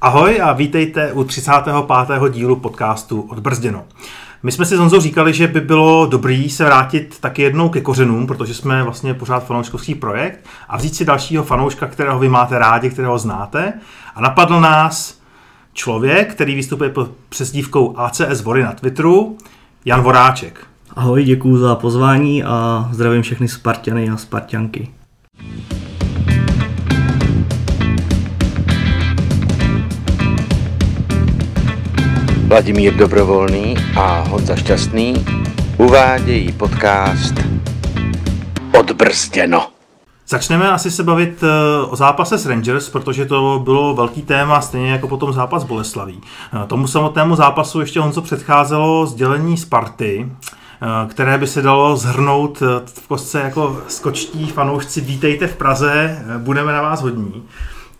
Ahoj a vítejte u 35. dílu podcastu Odbrzděno. My jsme si s Honzou říkali, že by bylo dobrý se vrátit taky jednou ke kořenům, protože jsme vlastně pořád fanouškovský projekt a vzít si dalšího fanouška, kterého vy máte rádi, kterého znáte. A napadl nás člověk, který vystupuje pod přezdívkou ACS Vory na Twitteru, Jan Voráček. Ahoj, děkuji za pozvání a zdravím všechny Spartiany a Spartianky. Vladimír Dobrovolný a Honza Šťastný uvádějí podcast Odbrzděno. Začneme asi se bavit eh, o zápase s Rangers, protože to bylo velký téma, stejně jako potom zápas Boleslaví. Eh, tomu samotnému zápasu ještě Honzo předcházelo sdělení Sparty, eh, které by se dalo zhrnout v kostce jako skočtí fanoušci vítejte v Praze, budeme na vás hodní.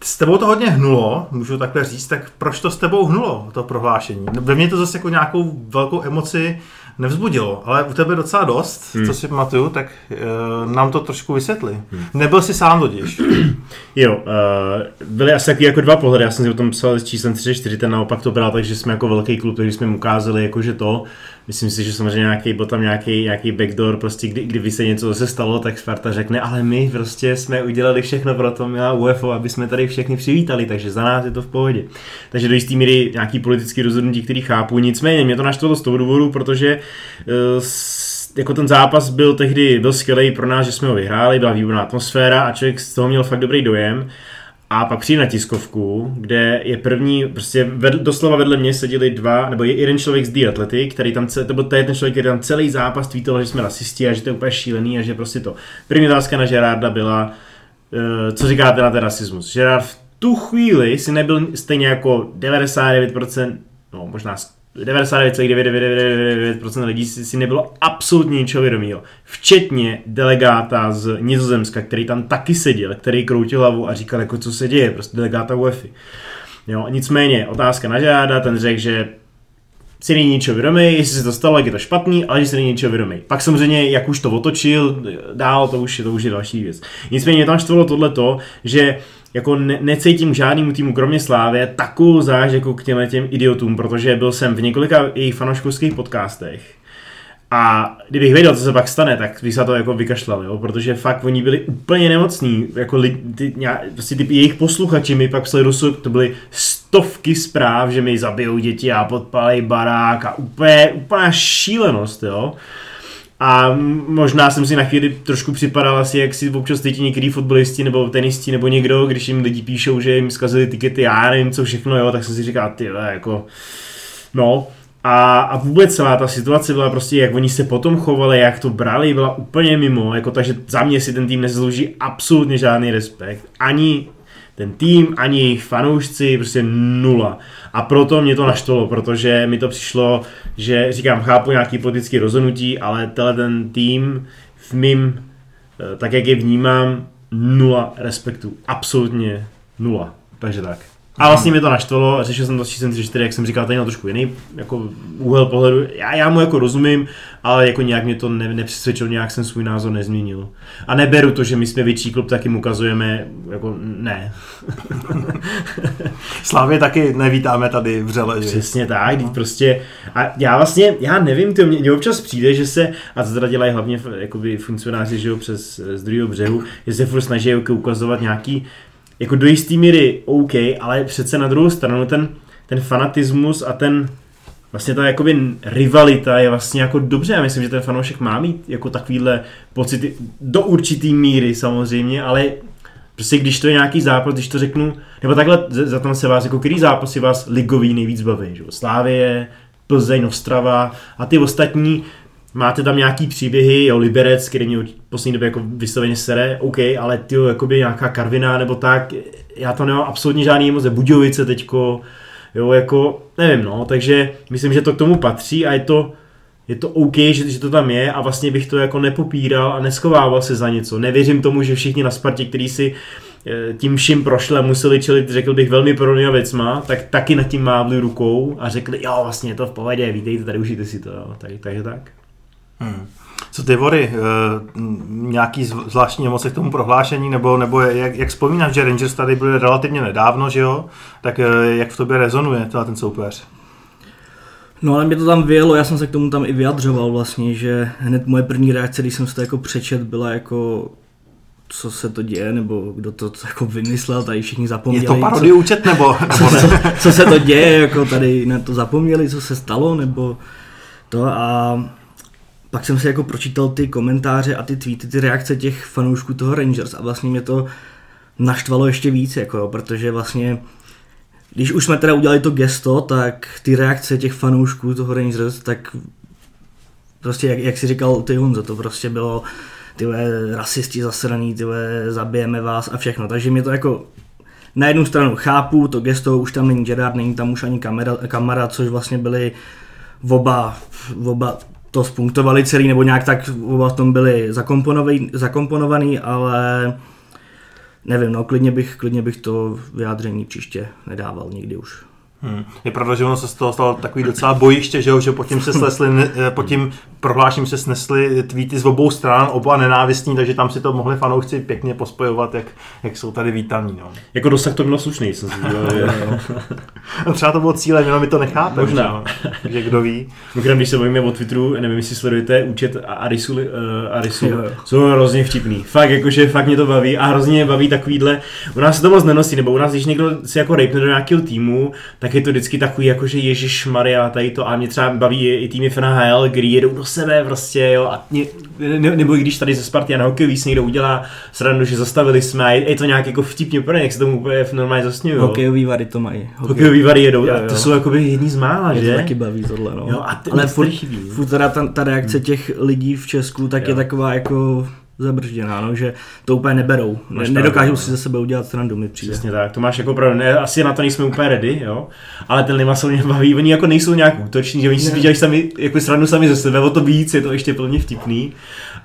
S tebou to hodně hnulo, můžu takhle říct, tak proč to s tebou hnulo, to prohlášení? Ve mně to zase jako nějakou velkou emoci nevzbudilo, ale u tebe docela dost, hmm. co si pamatuju, tak uh, nám to trošku vysvětli. Hmm. Nebyl jsi sám totiž. jo, uh, byly asi taky jako dva pohledy, já jsem si o tom psal s číslem 34, ten naopak to bral, takže jsme jako velký klub, takže jsme mu ukázali, jako že to, myslím si, že samozřejmě nějaký, byl tam nějaký, nějaký backdoor, prostě kdy, kdyby se něco zase stalo, tak Sparta řekne, ale my prostě jsme udělali všechno pro to, milá UFO, aby jsme tady všechny přivítali, takže za nás je to v pohodě. Takže do jisté míry nějaký politický rozhodnutí, který chápu, nicméně mě to naštvalo z toho důvodu, protože uh, jako ten zápas byl tehdy byl skvělý pro nás, že jsme ho vyhráli, byla výborná atmosféra a člověk z toho měl fakt dobrý dojem. A pak přijde na tiskovku, kde je první, prostě vedl, doslova vedle mě seděli dva, nebo je jeden člověk z The Athletic, který tam, to byl ten člověk, který tam celý zápas tweetoval, že jsme rasisti a že to je úplně šílený a že prostě to. První otázka na Gerarda byla, uh, co říkáte na ten rasismus. Gerard v tu chvíli si nebyl stejně jako 99%, no možná 99,999% lidí si, si nebylo absolutně ničeho vědomího. Včetně delegáta z Nizozemska, který tam taky seděl, který kroutil hlavu a říkal, jako co se děje, prostě delegáta UEFI. Jo, nicméně, otázka na žáda, ten řekl, že si není ničeho vědomý, jestli se to stalo, jak je to špatný, ale že si není ničeho vědomý. Pak samozřejmě, jak už to otočil dál, to už je, to už je další věc. Nicméně tam štvalo tohleto, že jako ne, necítím žádnému týmu, kromě Slávě, takovou záž jako k těmhle těm idiotům, protože byl jsem v několika jejich fanouškovských podcastech a kdybych věděl, co se pak stane, tak bych se to jako vykašlal, jo? protože fakt oni byli úplně nemocní, jako li, ty, prostě ty jejich posluchači mi pak psali dosud, to byly stovky zpráv, že mi zabijou děti a podpalej barák a úplně, úplná šílenost, jo. A možná jsem si na chvíli trošku připadal asi, jak si občas cítí některý fotbalisti nebo tenisti nebo někdo, když jim lidi píšou, že jim zkazili tikety, já nevím co všechno, jo, tak jsem si říkal, ty jako, no. A, a vůbec celá ta situace byla prostě, jak oni se potom chovali, jak to brali, byla úplně mimo, jako takže za mě si ten tým nezaslouží absolutně žádný respekt. Ani ten tým, ani jejich fanoušci, prostě nula. A proto mě to naštvalo, protože mi to přišlo, že říkám, chápu nějaký politický rozhodnutí, ale tenhle ten tým v mým, eh, tak jak je vnímám, nula respektu. Absolutně nula. Takže tak. A vlastně mě to naštvalo, řešil jsem to s číslem 34, jak jsem říkal, tady na trošku jiný jako úhel pohledu. Já, já mu jako rozumím, ale jako nějak mě to ne, nepřesvědčilo, nějak jsem svůj názor nezměnil. A neberu to, že my jsme větší klub, tak jim ukazujeme, jako ne. Slávě taky nevítáme tady vřele. Že? Přesně tak, no. prostě. A já vlastně, já nevím, to mě, mě občas přijde, že se, a to teda dělají hlavně jakoby funkcionáři, že jo, přes z druhého břehu, že se furt snaží jako ukazovat nějaký jako do jistý míry OK, ale přece na druhou stranu ten, ten fanatismus a ten vlastně ta jakoby rivalita je vlastně jako dobře. Já myslím, že ten fanoušek má mít jako takovýhle pocity do určitý míry samozřejmě, ale prostě když to je nějaký zápas, když to řeknu, nebo takhle za tom se vás, jako který zápasy vás ligový nejvíc baví, že? Slávie, Plzeň, Ostrava a ty ostatní, máte tam nějaký příběhy, jo, Liberec, který mě v poslední době jako vysloveně sere, OK, ale ty jakoby nějaká Karviná nebo tak, já to nemám absolutně žádný emoce, Budějovice teďko, jo, jako, nevím, no, takže myslím, že to k tomu patří a je to, je to OK, že, že to tam je a vlastně bych to jako nepopíral a neschovával se za něco. Nevěřím tomu, že všichni na Spartě, kteří si eh, tím vším prošle, museli čelit, řekl bych, velmi podobnýma věcma, tak taky nad tím mávli rukou a řekli, jo, vlastně je to v pohodě, vítejte, tady užijte si to, jo. Tak, takže tak. Hmm. Co ty vory, uh, nějaký zvláštní emoce k tomu prohlášení, nebo, nebo jak, jak vzpomínáš, že Rangers tady byli relativně nedávno, že jo? Tak uh, jak v tobě rezonuje ten soupeř? No ale mě to tam vyjelo, já jsem se k tomu tam i vyjadřoval vlastně, že hned moje první reakce, když jsem si to jako přečet, byla jako co se to děje, nebo kdo to jako vymyslel, tady všichni zapomněli. Je to parodie účet, nebo, nebo ne? co, co, se to děje, jako tady na to zapomněli, co se stalo, nebo to a pak jsem si jako pročítal ty komentáře a ty tweety, ty reakce těch fanoušků toho Rangers a vlastně mě to naštvalo ještě víc, jako, protože vlastně když už jsme teda udělali to gesto, tak ty reakce těch fanoušků toho Rangers, tak prostě jak, jak si říkal ty Honzo, to prostě bylo ty rasisti zasraný, ty zabijeme vás a všechno. Takže mě to jako na jednu stranu chápu, to gesto už tam není Gerard, není tam už ani kamera, kamera což vlastně byli oba, oba to spunktovali celý, nebo nějak tak oba v tom byli zakomponovaný, zakomponovaný ale nevím, no klidně bych, klidně bych to vyjádření příště nedával nikdy už. Hmm. Je pravda, že ono se z toho stalo takový docela bojiště, že, jo, že pod tím se slesli, eh, pod tím prohlášením se snesly tweety z obou stran, oba nenávistní, takže tam si to mohli fanoušci pěkně pospojovat, jak, jak jsou tady vítaní. No. Jako dosah to bylo slušný, jsem si no, Třeba to bylo cílem, jenom mi to nechápe. Možná. Že, že kdo ví. Mimochodem, když se bavíme o Twitteru, nevím, jestli sledujete účet Arisu, uh, Arisu jsou hrozně vtipný. Fakt, jakože fakt mě to baví a hrozně mě baví takovýhle, u nás se to moc nenosí, nebo u nás, když někdo si jako rejpne do nějakého týmu, tak je to vždycky takový, jakože Ježíš Maria, tady to a mě třeba baví i týmy FNHL, kdy jedou do sebe prostě, jo, a mě, ne, nebo i když tady ze Sparty a na hokejový se někdo udělá srandu, že zastavili jsme a je, je to nějak jako vtipně pro jak se tomu úplně normálně zasněju. Hokejový vary to mají. Hokejový vary jedou jo, jo. a to jsou jako by jedni z mála, mě že? to taky baví tohle, no. Jo, a ty, Ale furt, furt teda ta, ta reakce těch lidí v Česku tak jo. je taková jako zabržděná, no, že to úplně neberou. Ne, nedokážou si ze sebe udělat srandu, mi přijde. Přesně tak, to máš jako pravdu. Ne, asi na to nejsme úplně ready, jo. Ale ten Lima se mě baví, oni jako nejsou nějak útoční, že oni si dělají sami, jako srandu sami ze sebe, o to víc, je to ještě plně vtipný.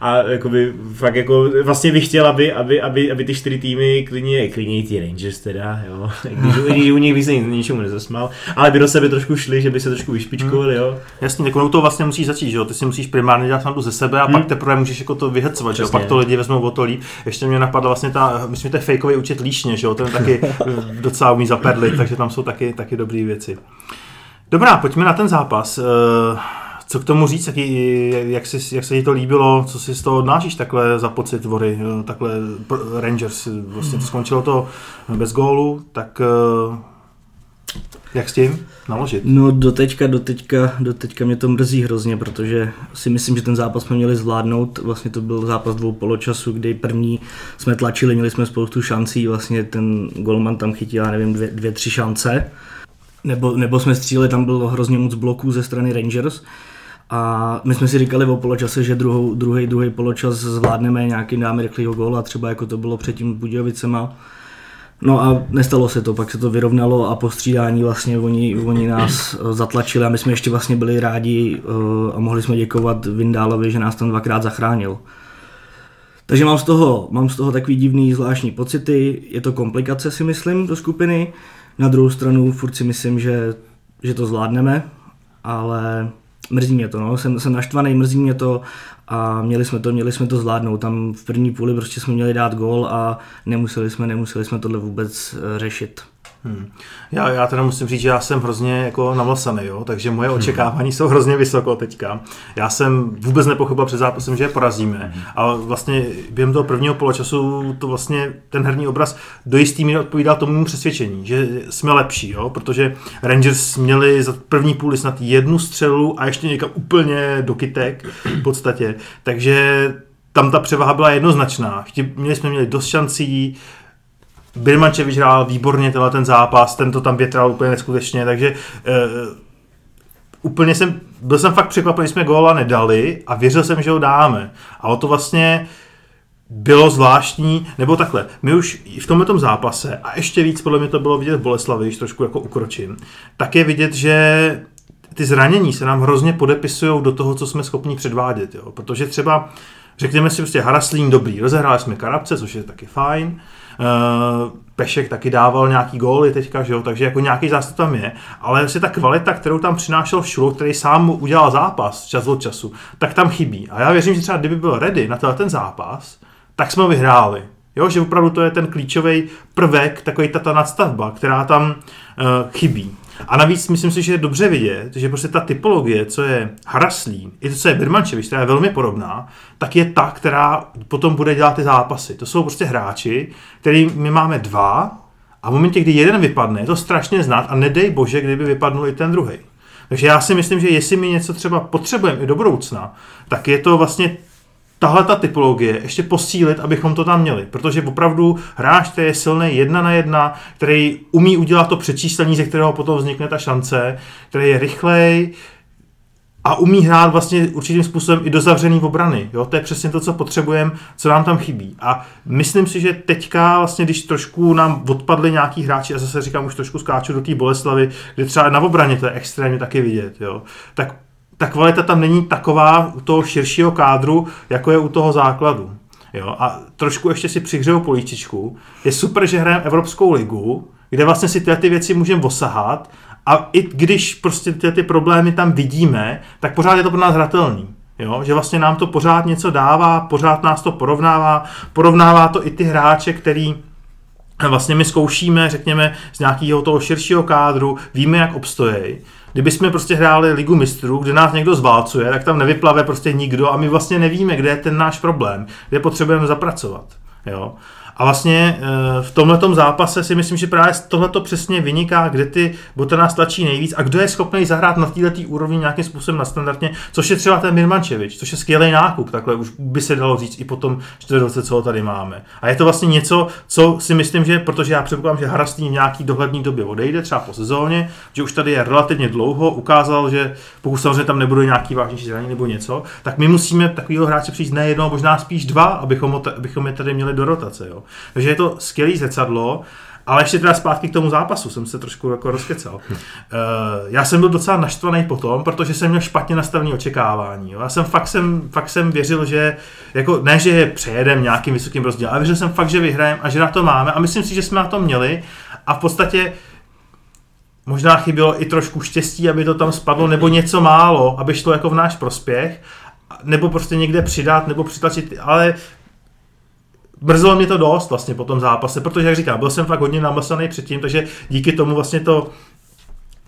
A jakoby, fakt jako, vlastně bych chtěl, aby, aby, aby, aby ty čtyři týmy klidně, klidně ty Rangers teda, jo. Když, když u nich by se ničemu nezasmal, ale by do sebe trošku šli, že by se trošku vyšpičkovali, jo. Jasně, jako to vlastně musí začít, že jo. Ty si musíš primárně dělat srandu ze sebe a hmm. pak teprve můžeš jako to vyhecovat, že jo pak to lidi vezmou o to líp. Ještě mě napadla vlastně ta, myslím, že to je fejkový účet líšně, že jo, ten taky docela umí zaperlit, takže tam jsou taky, taky dobré věci. Dobrá, pojďme na ten zápas. Eh, co k tomu říct, jaký, jak, jsi, jak se ti to líbilo, co si z toho odnášíš takhle za pocit Vory, takhle Rangers, vlastně to skončilo to bez gólu, tak eh, jak s tím naložit? No do teďka, do teďka, do teďka mě to mrzí hrozně, protože si myslím, že ten zápas jsme měli zvládnout. Vlastně to byl zápas dvou poločasu, kdy první jsme tlačili, měli jsme spoustu šancí, vlastně ten golman tam chytil, já nevím, dvě, dvě tři šance. Nebo, nebo jsme stříleli, tam bylo hrozně moc bloků ze strany Rangers. A my jsme si říkali o poločase, že druhou, druhý, druhý poločas zvládneme nějakým dáme rychlého góla, třeba jako to bylo předtím Budějovicema. No a nestalo se to, pak se to vyrovnalo a po střídání vlastně oni, oni nás eh, zatlačili a my jsme ještě vlastně byli rádi eh, a mohli jsme děkovat Vindálovi, že nás tam dvakrát zachránil. Takže mám z toho, mám z toho takový divný zvláštní pocity, je to komplikace si myslím do skupiny, na druhou stranu furt si myslím, že, že to zvládneme, ale mrzí mě to, no. jsem, jsem naštvaný, mrzí mě to a měli jsme to, měli jsme to zvládnout. Tam v první půli prostě jsme měli dát gol a nemuseli jsme, nemuseli jsme tohle vůbec eh, řešit. Hmm. Já, já teda musím říct, že já jsem hrozně jako namlsaný, jo? takže moje hmm. očekávání jsou hrozně vysoko teďka. Já jsem vůbec nepochopil před zápasem, že je porazíme. Hmm. A vlastně během toho prvního poločasu to vlastně ten herní obraz do jistý míry odpovídal tomu přesvědčení, že jsme lepší, jo? protože Rangers měli za první půli snad jednu střelu a ještě někam úplně do kytek v podstatě. Takže tam ta převaha byla jednoznačná. Měli jsme měli dost šancí, Birmančevič hrál výborně tenhle ten zápas, ten to tam větral úplně neskutečně, takže uh, úplně jsem, byl jsem fakt překvapený, jsme góla nedali a věřil jsem, že ho dáme. A o to vlastně bylo zvláštní, nebo takhle, my už v tomhle zápase, a ještě víc podle mě to bylo vidět v Boleslavi, když trošku jako ukročím, tak je vidět, že ty zranění se nám hrozně podepisují do toho, co jsme schopni předvádět, jo? protože třeba Řekněme si prostě Haraslín dobrý, rozehráli jsme Karabce, což je taky fajn, Pešek taky dával nějaký góly teďka, že jo? takže jako nějaký zástup tam je, ale vlastně ta kvalita, kterou tam přinášel Šulo, který sám udělal zápas čas od času, tak tam chybí. A já věřím, že třeba kdyby byl ready na ten zápas, tak jsme vyhráli. Jo, že opravdu to je ten klíčový prvek, takový ta, ta nadstavba, která tam uh, chybí. A navíc myslím si, že je dobře vidět, že prostě ta typologie, co je Haraslín, i to, co je Birmančevič, která je velmi podobná, tak je ta, která potom bude dělat ty zápasy. To jsou prostě hráči, který my máme dva a v momentě, kdy jeden vypadne, je to strašně znát a nedej bože, kdyby vypadnul i ten druhý. Takže já si myslím, že jestli mi něco třeba potřebujeme i do budoucna, tak je to vlastně tahle ta typologie ještě posílit, abychom to tam měli. Protože opravdu hráč, který je silný jedna na jedna, který umí udělat to přečíslení, ze kterého potom vznikne ta šance, který je rychlej, a umí hrát vlastně určitým způsobem i do zavřený obrany. Jo? To je přesně to, co potřebujeme, co nám tam chybí. A myslím si, že teďka, vlastně, když trošku nám odpadli nějaký hráči, a zase říkám, už trošku skáču do té Boleslavy, kde třeba na obraně to je extrémně taky vidět, jo? tak ta kvalita tam není taková u toho širšího kádru, jako je u toho základu. Jo? A trošku ještě si přihřeju políčičku. Je super, že hrajeme Evropskou ligu, kde vlastně si tyhle ty věci můžeme osahat a i když prostě tyhle ty problémy tam vidíme, tak pořád je to pro nás hratelný. Jo? Že vlastně nám to pořád něco dává, pořád nás to porovnává, porovnává to i ty hráče, který vlastně my zkoušíme, řekněme, z nějakého toho širšího kádru, víme, jak obstojí. Kdyby jsme prostě hráli ligu mistrů, kde nás někdo zválcuje, tak tam nevyplave prostě nikdo a my vlastně nevíme, kde je ten náš problém, kde potřebujeme zapracovat. Jo? A vlastně eh, v tomhle zápase si myslím, že právě tohle přesně vyniká, kde ty boty nás tlačí nejvíc a kdo je schopný zahrát na této úrovni nějakým způsobem na standardně, což je třeba ten Mirmančevič, což je skvělý nákup, takhle už by se dalo říct i po tom 40, co ho tady máme. A je to vlastně něco, co si myslím, že protože já předpokládám, že Harastý v nějaký dohlední době odejde, třeba po sezóně, že už tady je relativně dlouho, ukázal, že pokud samozřejmě tam nebude nějaký vážnější zranění nebo něco, tak my musíme takového hráče přijít ne jedno, možná spíš dva, abychom, abychom je tady měli do rotace. Jo. Takže je to skvělý zrcadlo, ale ještě teda zpátky k tomu zápasu jsem se trošku jako rozkecal. Uh, já jsem byl docela naštvaný potom, protože jsem měl špatně nastavené očekávání. Jo. Já jsem fakt, jsem fakt jsem věřil, že jako, ne, že je přejedem nějakým vysokým rozdílem, ale věřil jsem fakt, že vyhrajeme a že na to máme a myslím si, že jsme na to měli a v podstatě možná chybělo i trošku štěstí, aby to tam spadlo, nebo něco málo, aby šlo jako v náš prospěch, nebo prostě někde přidat, nebo přitlačit, ale Brzelo mě to dost vlastně po tom zápase, protože jak říkám, byl jsem fakt hodně namlsaný předtím, takže díky tomu vlastně to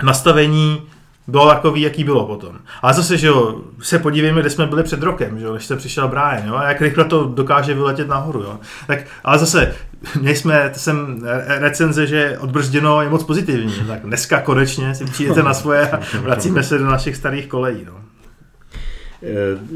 nastavení bylo takový, jaký bylo potom. Ale zase, že jo, se podívejme, kde jsme byli před rokem, že jo, když se přišel Brian, jo, a jak rychle to dokáže vyletět nahoru, jo. Tak, ale zase, měli jsme, to jsem recenze, že odbrzděno je moc pozitivní, tak dneska konečně si přijdete na svoje a vracíme se do našich starých kolejí, no.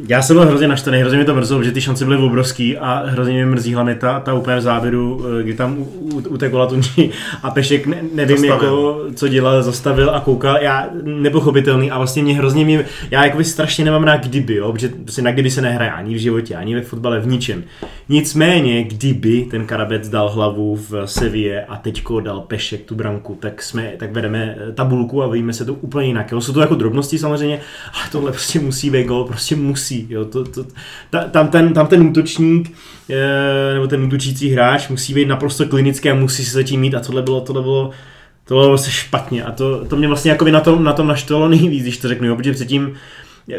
Já jsem byl hrozně naštvaný, hrozně mi to mrzelo, že ty šance byly obrovský a hrozně mě mrzí hlavně ta, ta úplně v záběru, eh, kdy tam utekla Tunči a Pešek, ne, nevím zastavil. jako, co dělal, zastavil a koukal, já nepochopitelný a vlastně mě hrozně mě, já jako strašně nemám na kdyby, jo, protože prostě na kdyby se nehraje ani v životě, ani ve fotbale, v ničem. Nicméně, kdyby ten Karabec dal hlavu v Sevě a teďko dal Pešek tu branku, tak jsme, tak vedeme tabulku a víme se to úplně jinak. Jo. Jsou to jako drobnosti samozřejmě, ale tohle prostě musí být gol, prostě musí. Jo. To, to, ta, tam, ten, tam ten útočník e, nebo ten útočící hráč musí být naprosto klinický a musí se zatím mít a tohle bylo, tohle bylo to bylo vlastně špatně a to, to mě vlastně jako na tom, na tom naštvalo nejvíc, když to řeknu, jo, protože předtím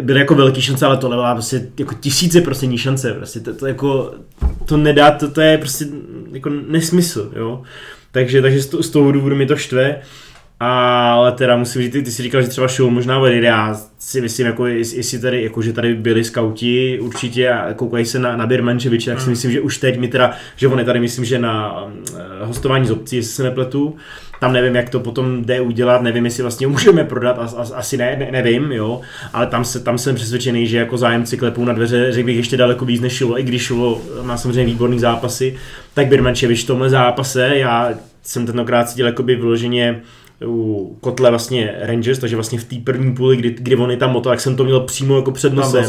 byly jako velký šance, ale tohle byla prostě jako tisíce prostě šance, prostě to, to, jako, to nedá, to, to je prostě jako nesmysl, jo. Takže, takže z, to, z toho důvodu mi to štve. Ale teda musím říct, ty, ty jsi říkal, že třeba show možná odejde, já si myslím, jako, jestli tady, jako, že tady byli skauti určitě a koukají se na, na Birmančeviče, tak si mm. myslím, že už teď mi teda, že on je tady, myslím, že na uh, hostování z obcí, jestli se nepletu, tam nevím, jak to potom jde udělat, nevím, jestli vlastně můžeme prodat, as, as, asi ne, ne, nevím, jo, ale tam, se, tam jsem přesvědčený, že jako zájemci klepou na dveře, řekl bych ještě daleko víc než Šulo, i když Šulo má samozřejmě výborný zápasy, tak Birmančevič v tomhle zápase, já jsem tentokrát cítil jakoby vyloženě u kotle vlastně Rangers, takže vlastně v té první půli, kdy, kdy on je tam moto, jak jsem to měl přímo jako před nosem.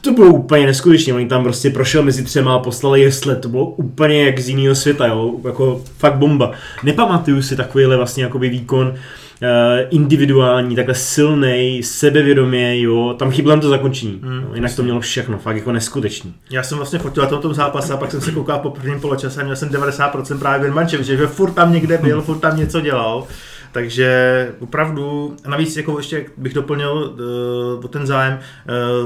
to bylo úplně neskutečné, oni tam prostě prošel mezi třema a poslali jesle, to bylo úplně jak z jiného světa, jo, jako fakt bomba. Nepamatuju si takovýhle vlastně jakoby výkon, eh, individuální, takhle silný, sebevědomě, jo, tam chybělo to zakončení, Hmm, jo, jinak to mělo všechno, fakt jako neskutečný. Já jsem vlastně fotil na tom, tom zápase a pak jsem se koukal po prvním poločase a měl jsem 90% právě Birmančev, že furt tam někde byl, furt tam něco dělal. Takže opravdu, a navíc jako ještě bych doplnil uh, o ten zájem,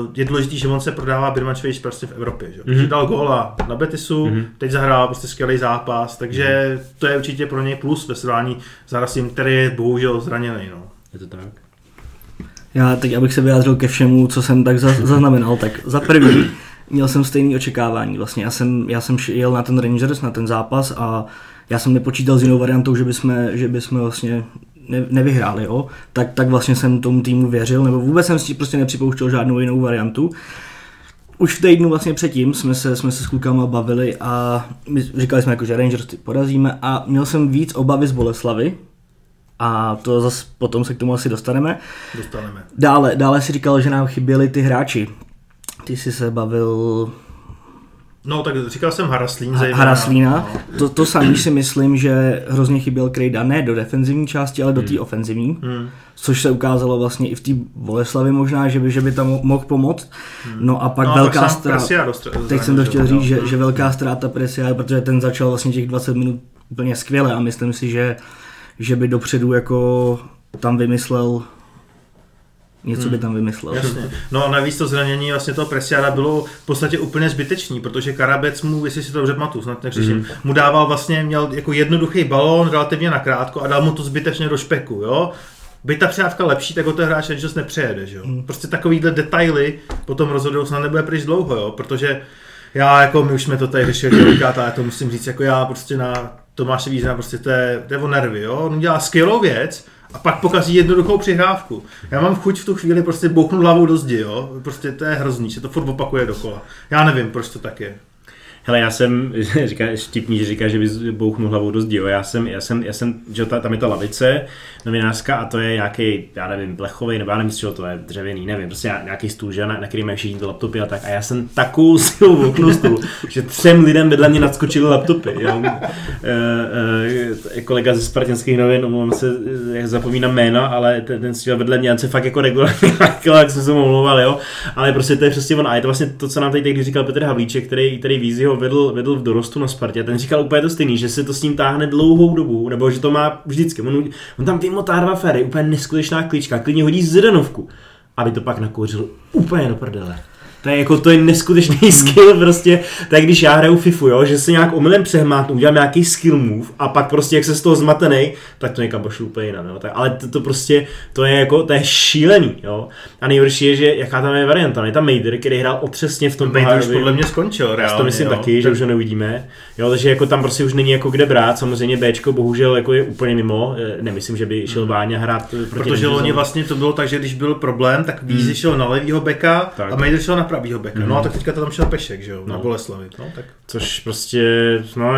uh, je důležité, že on se prodává Birmančevič prostě v Evropě. Že? Mm-hmm. dal góla na Betisu, Mhm. mm-hmm. teď zahrál prostě skvělý zápas, takže to je určitě pro něj plus ve srovnání s Harasim, který je bohužel zraněný. No. Je to tak? Já teď, abych se vyjádřil ke všemu, co jsem tak za- zaznamenal, tak za první měl jsem stejné očekávání. Vlastně já jsem, já jsem jel na ten Rangers, na ten zápas a já jsem nepočítal s jinou variantou, že bychom, že bychom vlastně ne, nevyhráli, jo? Tak, tak vlastně jsem tomu týmu věřil, nebo vůbec jsem si prostě nepřipouštěl žádnou jinou variantu. Už v týdnu vlastně předtím jsme se, jsme se s klukama bavili a my říkali jsme jako, že Rangers ty porazíme a měl jsem víc obavy z Boleslavy, a to zase potom se k tomu asi dostaneme. Dostaneme. Dále, dále si říkal, že nám chyběli ty hráči. Ty jsi se bavil No tak říkal jsem Haraslín Ha- zejména. Haraslína. No. To, to samý si myslím, že hrozně chyběl Krejda ne do defenzivní části, ale do té ofenzivní. Hmm. Což se ukázalo vlastně i v té Boleslavě možná, že by, že by tam mo- mohl pomoct. No a pak No, velká ztráta. Teď jsem to chtěl říct, že, že velká ztráta Presia, protože ten začal vlastně těch 20 minut úplně skvěle a myslím si, že, že by dopředu jako tam vymyslel něco by tam vymyslel. Jasně. No a navíc to zranění vlastně toho Presiáda bylo v podstatě úplně zbytečný, protože Karabec mu, jestli si to dobře pamatuju, snad nekřičím, mm. mu dával vlastně, měl jako jednoduchý balón relativně nakrátko a dal mu to zbytečně do špeku, jo. By ta přijávka lepší, tak o ten hráč Rangers nepřejede, že jo. Prostě takovýhle detaily potom rozhodují, snad nebude pryč dlouho, jo, protože já jako, my už jsme to tady řešili několikrát, ale to musím říct, jako já prostě na Tomáše Vízna, prostě to je, to je o nervy, jo. On dělá skvělou věc, a pak pokazí jednoduchou přihrávku. Já mám chuť v tu chvíli prostě bouchnout hlavou do zdi, jo. Prostě to je hrozný, že to furt opakuje dokola. Já nevím, proč to tak je. Hele, já jsem, říká, vtipný, že říká, že bys bouchnul hlavou do zdi. Já jsem, já jsem, já jsem, že ta, tam je ta lavice novinářská a to je nějaký, já nevím, plechový, nebo já nevím, to je, dřevěný, nevím, prostě nějaký stůl, na, na který mají všichni ty laptopy a tak. A já jsem takovou silou bouchnul stůl, že třem lidem vedle mě nadskočily laptopy, jo. E, e, kolega ze Spartanských novin, omlouvám se, jak zapomínám jména, ale ten, ten seděl vedle mě, se fakt jako regulárně jak jsem se mu omlouval, jo. Ale prostě to je přesně on. A je to vlastně to, co nám tady tehdy říkal Petr Havlíček, který, který Vízi ho vedl, vedl v dorostu na Spartě. Ten říkal úplně to stejný, že se to s ním táhne dlouhou dobu, nebo že to má vždycky. On, on tam vymotá dva féry, úplně neskutečná klíčka, klidně hodí Zidanovku, aby to pak nakouřil úplně do prdele. To je jako, to je neskutečný skill prostě, tak když já hraju FIFU, jo, že se nějak omylem přehmátnu, udělám nějaký skill move a pak prostě jak se z toho zmatenej, tak to někam pošlu úplně jinam, jo. Tak, ale to, to, prostě, to je jako, to je šílený, jo. A nejhorší je, že jaká tam je varianta, je tam Majder, který hrál otřesně v tom Major už pohárově. podle mě skončil reálně, to myslím jo. taky, že už ho neuvidíme. Jo, takže jako tam prostě už není jako kde brát. Samozřejmě Bčko bohužel jako je úplně mimo. Nemyslím, že by šel Váňa hrát proti Protože loni vlastně to bylo tak, že když byl problém, tak Vízi šel na levýho beka Tak. a Majder šel na pravýho beka. No a tak teďka to tam šel Pešek, že jo, na No. Boleslavi. No, tak. Což prostě, no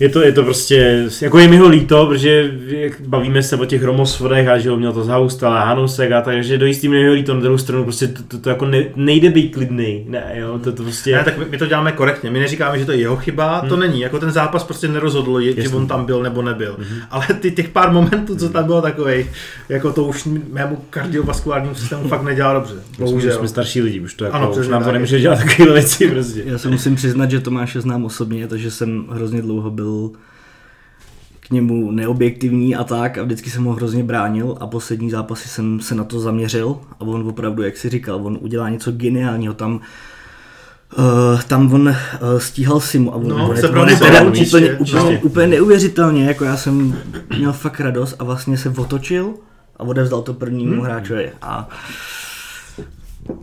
je, to, je to prostě, jako je mi ho líto, protože jak bavíme se o těch Romosvodech a že ho měl to zaustal a Hanusek a tak, že do jistým mi ho líto, na druhou stranu prostě to, to, to jako ne, nejde být klidný, ne, jo, to, to prostě... Ne, tak my, my to děláme korektně. My neříkáme, že to je jeho chyba, to není. Jako ten zápas prostě nerozhodl, je, že on tam byl nebo nebyl. Ale ty těch pár momentů, co tam bylo takový, jako to už mému kardiovaskulárnímu systému fakt nedělá dobře. Bohužel. Bohužel. Jsme starší lidi, už to jako, Ano, už nám to nemůže dělat takové věci prostě. Já se musím přiznat, že Tomáše znám osobně, takže jsem hrozně dlouho byl k němu neobjektivní a tak a vždycky jsem ho hrozně bránil a poslední zápasy jsem se na to zaměřil a on opravdu, jak si říkal, on udělá něco geniálního tam Uh, tam on uh, stíhal Simu a on, No, on, se on, zvolil, úplně, úplně, čistě. úplně neuvěřitelně, jako já jsem měl fakt radost a vlastně se otočil a odevzdal to prvnímu hmm. hráčovi a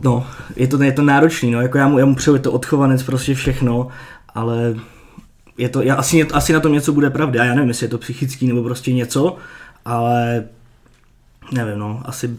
No, je to, je to náročný, no, jako já mu, já mu přeju, je to odchovanec, prostě všechno, ale je to, já, asi, asi na tom něco bude pravda, já nevím, jestli je to psychický nebo prostě něco, ale nevím, no, asi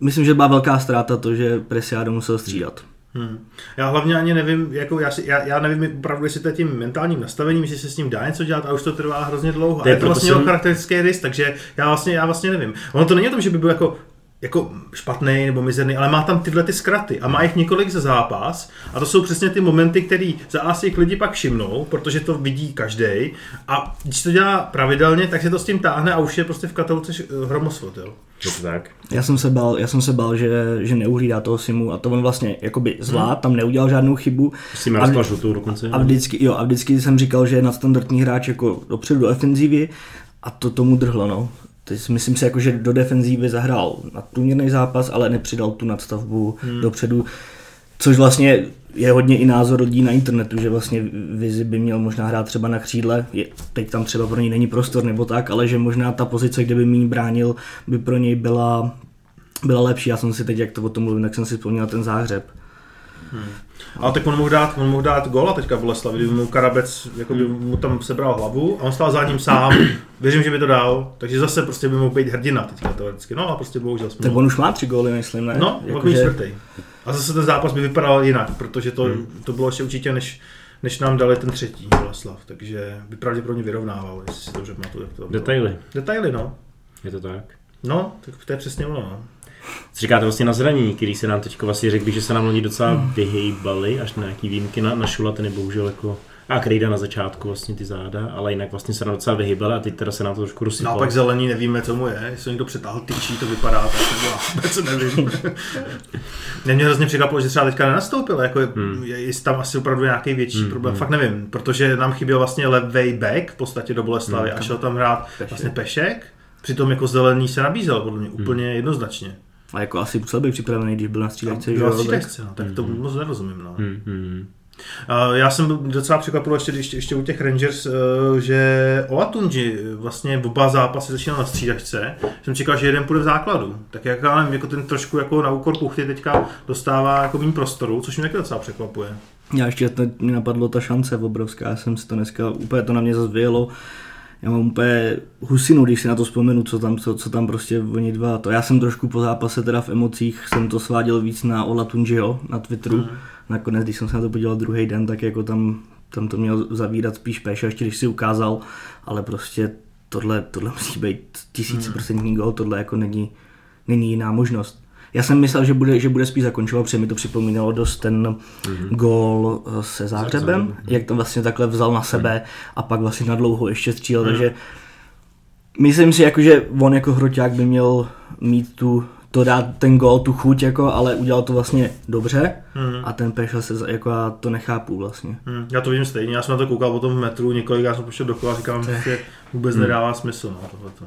myslím, že byla velká ztráta to, že Presiado musel střídat. Hmm. Já hlavně ani nevím, jako já, si, já, já nevím opravdu, jestli to je tím mentálním nastavením, jestli se s ním dá něco dělat a už to trvá hrozně dlouho. To A je je to vlastně jsem- charakteristický rys, takže já vlastně, já vlastně nevím. Ono to není o tom, že by byl jako jako špatný nebo mizerný, ale má tam tyhle ty zkraty a má jich několik za zápas a to jsou přesně ty momenty, které za A si jich lidi pak všimnou, protože to vidí každý a když to dělá pravidelně, tak se to s tím táhne a už je prostě v katalogce š- hromosvod, jo. Tak? Já jsem se bál, já jsem se bál, že, že neuhlídá toho Simu a to on vlastně jakoby zvlád, tam neudělal žádnou chybu. Si mi A- rozkal žlutou dokonce. A vždycky, jo, a vždycky jsem říkal, že je nadstandardní hráč jako dopředu do ofenzívy a to tomu drhlo, no. Teď myslím si, jako, že do defenzívy zahrál nadprůměrný zápas, ale nepřidal tu nadstavbu hmm. dopředu, což vlastně je hodně i názor lidí na internetu, že vlastně Vizi by měl možná hrát třeba na křídle, je, teď tam třeba pro něj není prostor nebo tak, ale že možná ta pozice, kde by méně bránil, by pro něj byla, byla lepší. Já jsem si teď, jak to o tom mluvím, tak jsem si vzpomněl ten záhřeb. Ale tak on mohl dát, on mohl dát góla teďka v Boleslavi, kdyby mu Karabec jako by mu tam sebral hlavu a on stál za ním sám. Věřím, že by to dal, takže zase prostě by mohl být hrdina teďka teoreticky. No a prostě bohužel jsme. Tak on už má tři góly, myslím, ne? No, jako Jakože- čtvrtý. A zase ten zápas by vypadal jinak, protože to, to bylo ještě určitě, než, než nám dali ten třetí Boleslav, takže by pravděpodobně vyrovnával, jestli si to dobře pamatuju. jak to. Detaily. Detaily, no. Je to tak? No, tak to je přesně ono, no. Co říkáte vlastně na zranění, který se nám teď vlastně řekli, že se nám loni docela vyhejbali, až na nějaký výjimky na, na Šula, ten je bohužel jako a Krejda na začátku vlastně ty záda, ale jinak vlastně se nám docela vyhýbali a teď teda se nám to trošku No a rozsypalo. pak zelený nevíme, co mu je, jestli někdo přetáhl tyčí, to vypadá tak, nebo já vůbec nevím. Mě mě hrozně překvapilo, že třeba teďka nenastoupil, jako je, Hmm. je, je tam asi opravdu nějaký větší Hmm, problém, hmm. fakt nevím, protože nám chyběl vlastně levej back v podstatě do Boleslavy Hmm. a šel tam hrát Pešek. vlastně Pešek, přitom jako zelený se nabízel podle mě úplně jednoznačně. A jako asi musel být připravený, když byl na střídačce, Byl Vůbec. střídačce, no, tak to moc nerozumím. No. Hmm, hmm. A Já jsem byl docela překvapil ještě, ještě, ještě u těch Rangers, eh, že Olatunji vlastně oba zápasy začínal na střídačce. Jsem čekal, že jeden půjde v základu. Tak jak já nevím, jako ten trošku jako na úkor puchty teďka dostává jako méně prostoru, což mě taky docela překvapuje. Já ještě mi napadlo ta šance obrovská, já jsem si to dneska, úplně to na mě zase vyjelo. Já mám úplně husinu, když si na to vzpomenu, co tam, co, co tam prostě oni dva. To já jsem trošku po zápase teda v emocích, jsem to sváděl víc na Ola Tunjiho na Twitteru. Mhm. Nakonec, když jsem se na to podíval druhý den, tak jako tam, tam to měl zavírat spíš péš, ještě když si ukázal, ale prostě tohle, tohle musí být tisíciprocentní gol, tohle jako není, není jiná možnost. Já jsem myslel, že bude, že bude spíš zakončovat, protože mi to připomínalo dost ten mm-hmm. gól eh, se Záhřebem, Záhřebem. jak to vlastně takhle vzal na sebe a pak vlastně na dlouho ještě střílel, takže myslím si, jako, že on jako hroťák by měl mít tu, to dát ten gól, tu chuť, jako, ale udělal to vlastně dobře Mhm. a ten Pešel se, jako já to nechápu vlastně. Hmm, já to vidím stejně, já jsem na to koukal potom v metru, několikrát jsem pošel dokola a říkám, že vůbec nedává smysl. No, tohleto.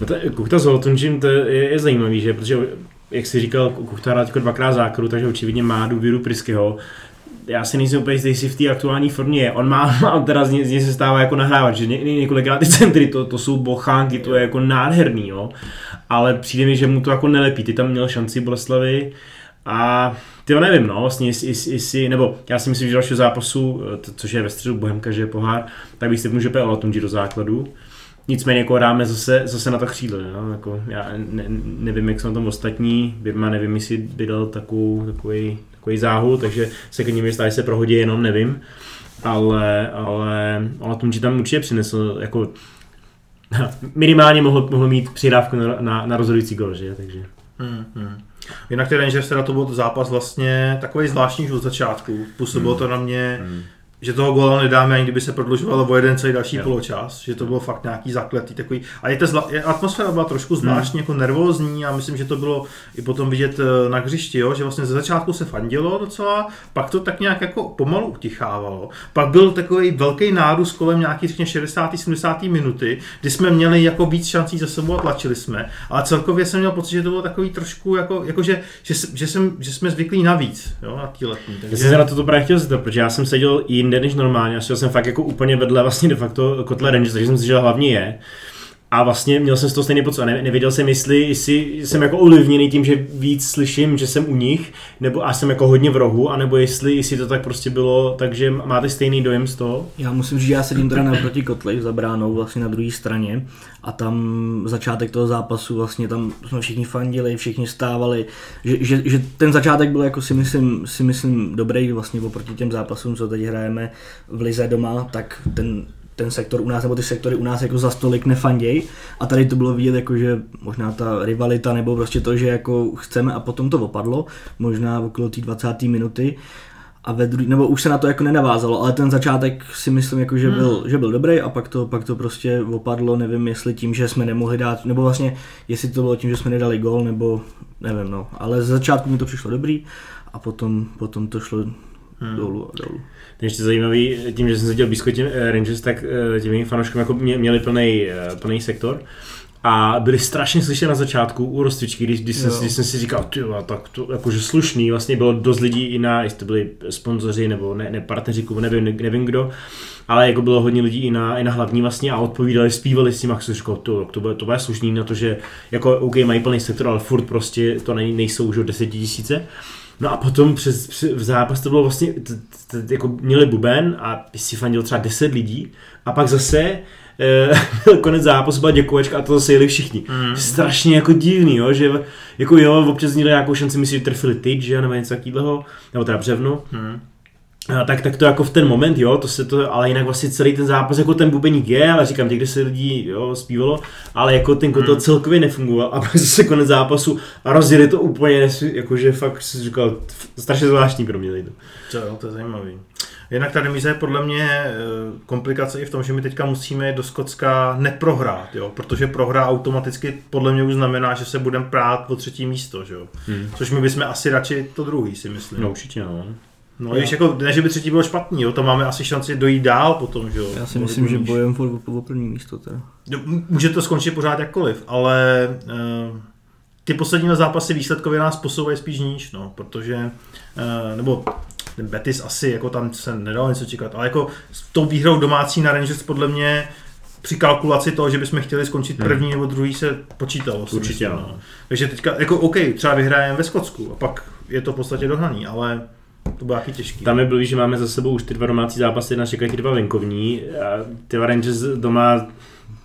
No to, Kuchta s Zolotunžím, to je, je, zajímavý, že? Protože, jak jsi říkal, Kuchta hrál jako dvakrát zákru, takže očividně má důvěru Priskyho. Já si nejsem úplně jistý, jestli v té aktuální formě je. On má, má on teda z něj, se stává jako nahrávat, že ně, ně, několikrát ty centry, to, to jsou bochánky, to je jako nádherný, jo. Ale přijde mi, že mu to jako nelepí. Ty tam měl šanci Boleslavy a ty nevím, no, vlastně, jestli, nebo já si myslím, že dalšího zápasu, eh, to, což je ve středu Bohemka, že je pohár, tak bych si může Olatunji do základu. Nicméně jako dáme zase, zase na to křídlo, no? jako, já ne, nevím, jak jsou na tom ostatní, Birma nevím, jestli by dal takovou, takový, takový záhul, takže se k ním jestli se prohodí, jenom nevím, ale, ale ale Tunči tam určitě přinesl, jako minimálně mohl, mohl mít přidávku na, na, na rozhodující gol, že? takže Hmm, hmm. Jinak ty Rangers teda to byl zápas vlastně takový zvláštní už od začátku. Působilo to na mě, Hmm. Že toho góla nedáme, ani kdyby se prodlužovalo o jeden celý další Jo. poločas, že to bylo fakt nějaký zakletý takový. A i ta zla, i atmosféra byla trošku zvláštní, Hmm. jako nervózní a myslím, že to bylo i potom vidět eh, na hřišti, jo? že vlastně ze začátku se fandilo docela, pak to tak nějak jako pomalu utichávalo. Pak byl takový velký nárůst kolem nějaký řekně 60. 70. minuty, kdy jsme měli jako víc šancí za sebou a tlačili jsme, ale celkově jsem měl pocit, že to bylo takový trošku jako, jako že, že, že, jsem, že jsme zvyklí navíc, jo, na tý letní. Já jsem se na toto právě chtěl zeptat, protože já jsem seděl jinde než normálně, já seděl jsem fakt jako úplně vedle vlastně de facto kotle Rangers, takže jsem si, že hlavně je. A vlastně měl jsem z toho stejný pocit. Ne, nevěděl jsem, jestli, jestli jsem jako ovlivněný tím, že víc slyším, že jsem u nich, nebo a jsem jako hodně v rohu, anebo jestli, jestli to tak prostě bylo, takže máte stejný dojem z toho? Já musím říct, že já sedím teda naproti kotli za bránou, vlastně na druhé straně a tam začátek toho zápasu, vlastně tam jsme všichni fandili, všichni stávali, že, že, že ten začátek byl jako si myslím, si myslím dobrý vlastně oproti těm zápasům, co teď hrajeme v Lize doma, tak ten ten sektor u nás, nebo ty sektory u nás jako za stolik nefanděj a tady to bylo vidět jako, že možná ta rivalita nebo prostě to, že jako chceme a potom to opadlo, možná okolo té 20. minuty a ve druhý, nebo už se na to jako nenavázalo, ale ten začátek si myslím, jako, že, byl, hmm. že byl dobrý a pak to, pak to prostě opadlo, nevím jestli tím, že jsme nemohli dát, nebo vlastně jestli to bylo tím, že jsme nedali gol, nebo nevím, no, ale z začátku mi to přišlo dobrý a potom, potom to šlo hmm. dolů a dolů. Ještě zajímavý, tím, že jsem se dělal blízko těm eh, Rangers, tak eh, těmi fanouškům jako měli plný, eh, plný sektor. A byli strašně slyšet na začátku u rozcvičky, když, když, jsem, když jsem si říkal, ty tak to jakože slušný, vlastně bylo dost lidí i na, jestli to byli sponzoři nebo ne, ne partneři, nevím, nevím kdo, ale jako bylo hodně lidí i na, i na hlavní vlastně a odpovídali, zpívali s tím a jsem říkal, to, to, bude, to bude slušný na to, že jako OK, mají plný sektor, ale furt prostě to nej, nejsou už desetitisíce. No a potom přes, přes v zápas to bylo vlastně, t, t, t, jako měli buben a si fandil třeba 10 lidí a pak zase eh, konec zápasu byla děkuječka a to zase jeli všichni. Mm. Strašně jako divný, jo, že jako jo, občas měli nějakou šanci, myslím, že trefili tyč, že, nebo něco takového, nebo teda břevno. Mm tak, tak to jako v ten moment, jo, to se to, ale jinak vlastně celý ten zápas, jako ten bubeník je, ale říkám, někde se lidí, jo, zpívalo, ale jako ten kotel hmm. celkově nefungoval a pak zase konec zápasu a rozjeli to úplně, jakože fakt si říkal, strašně zvláštní pro mě to. To, jo, to je zajímavý. Jinak ta remíze je podle mě eh, komplikace i v tom, že my teďka musíme do Skotska neprohrát, jo? protože prohra automaticky podle mě už znamená, že se budeme prát o třetí místo, že jo? Hmm. což my bychom asi radši to druhý, si myslím. No určitě, no. No, když jako, ne, že by třetí bylo špatný, jo, to máme asi šanci dojít dál potom, že jo. Já si myslím, že bojem o, o první místo teda. No, může to skončit pořád jakkoliv, ale uh, ty poslední zápasy výsledkově nás posouvají spíš níž, no, protože, uh, nebo ten Betis asi, jako tam se nedalo něco čekat, ale jako s tou výhrou domácí na Rangers podle mě při kalkulaci toho, že bychom chtěli skončit hmm. první hmm. nebo druhý se počítalo. Určitě, myslím, no. Takže teďka, jako OK, třeba vyhrajeme ve Skotsku a pak je to v podstatě dohnaný, ale to bylo taky těžký. Tam je blbý, že máme za sebou už ty dva domácí zápasy, nás čekají dva venkovní. A ty Rangers doma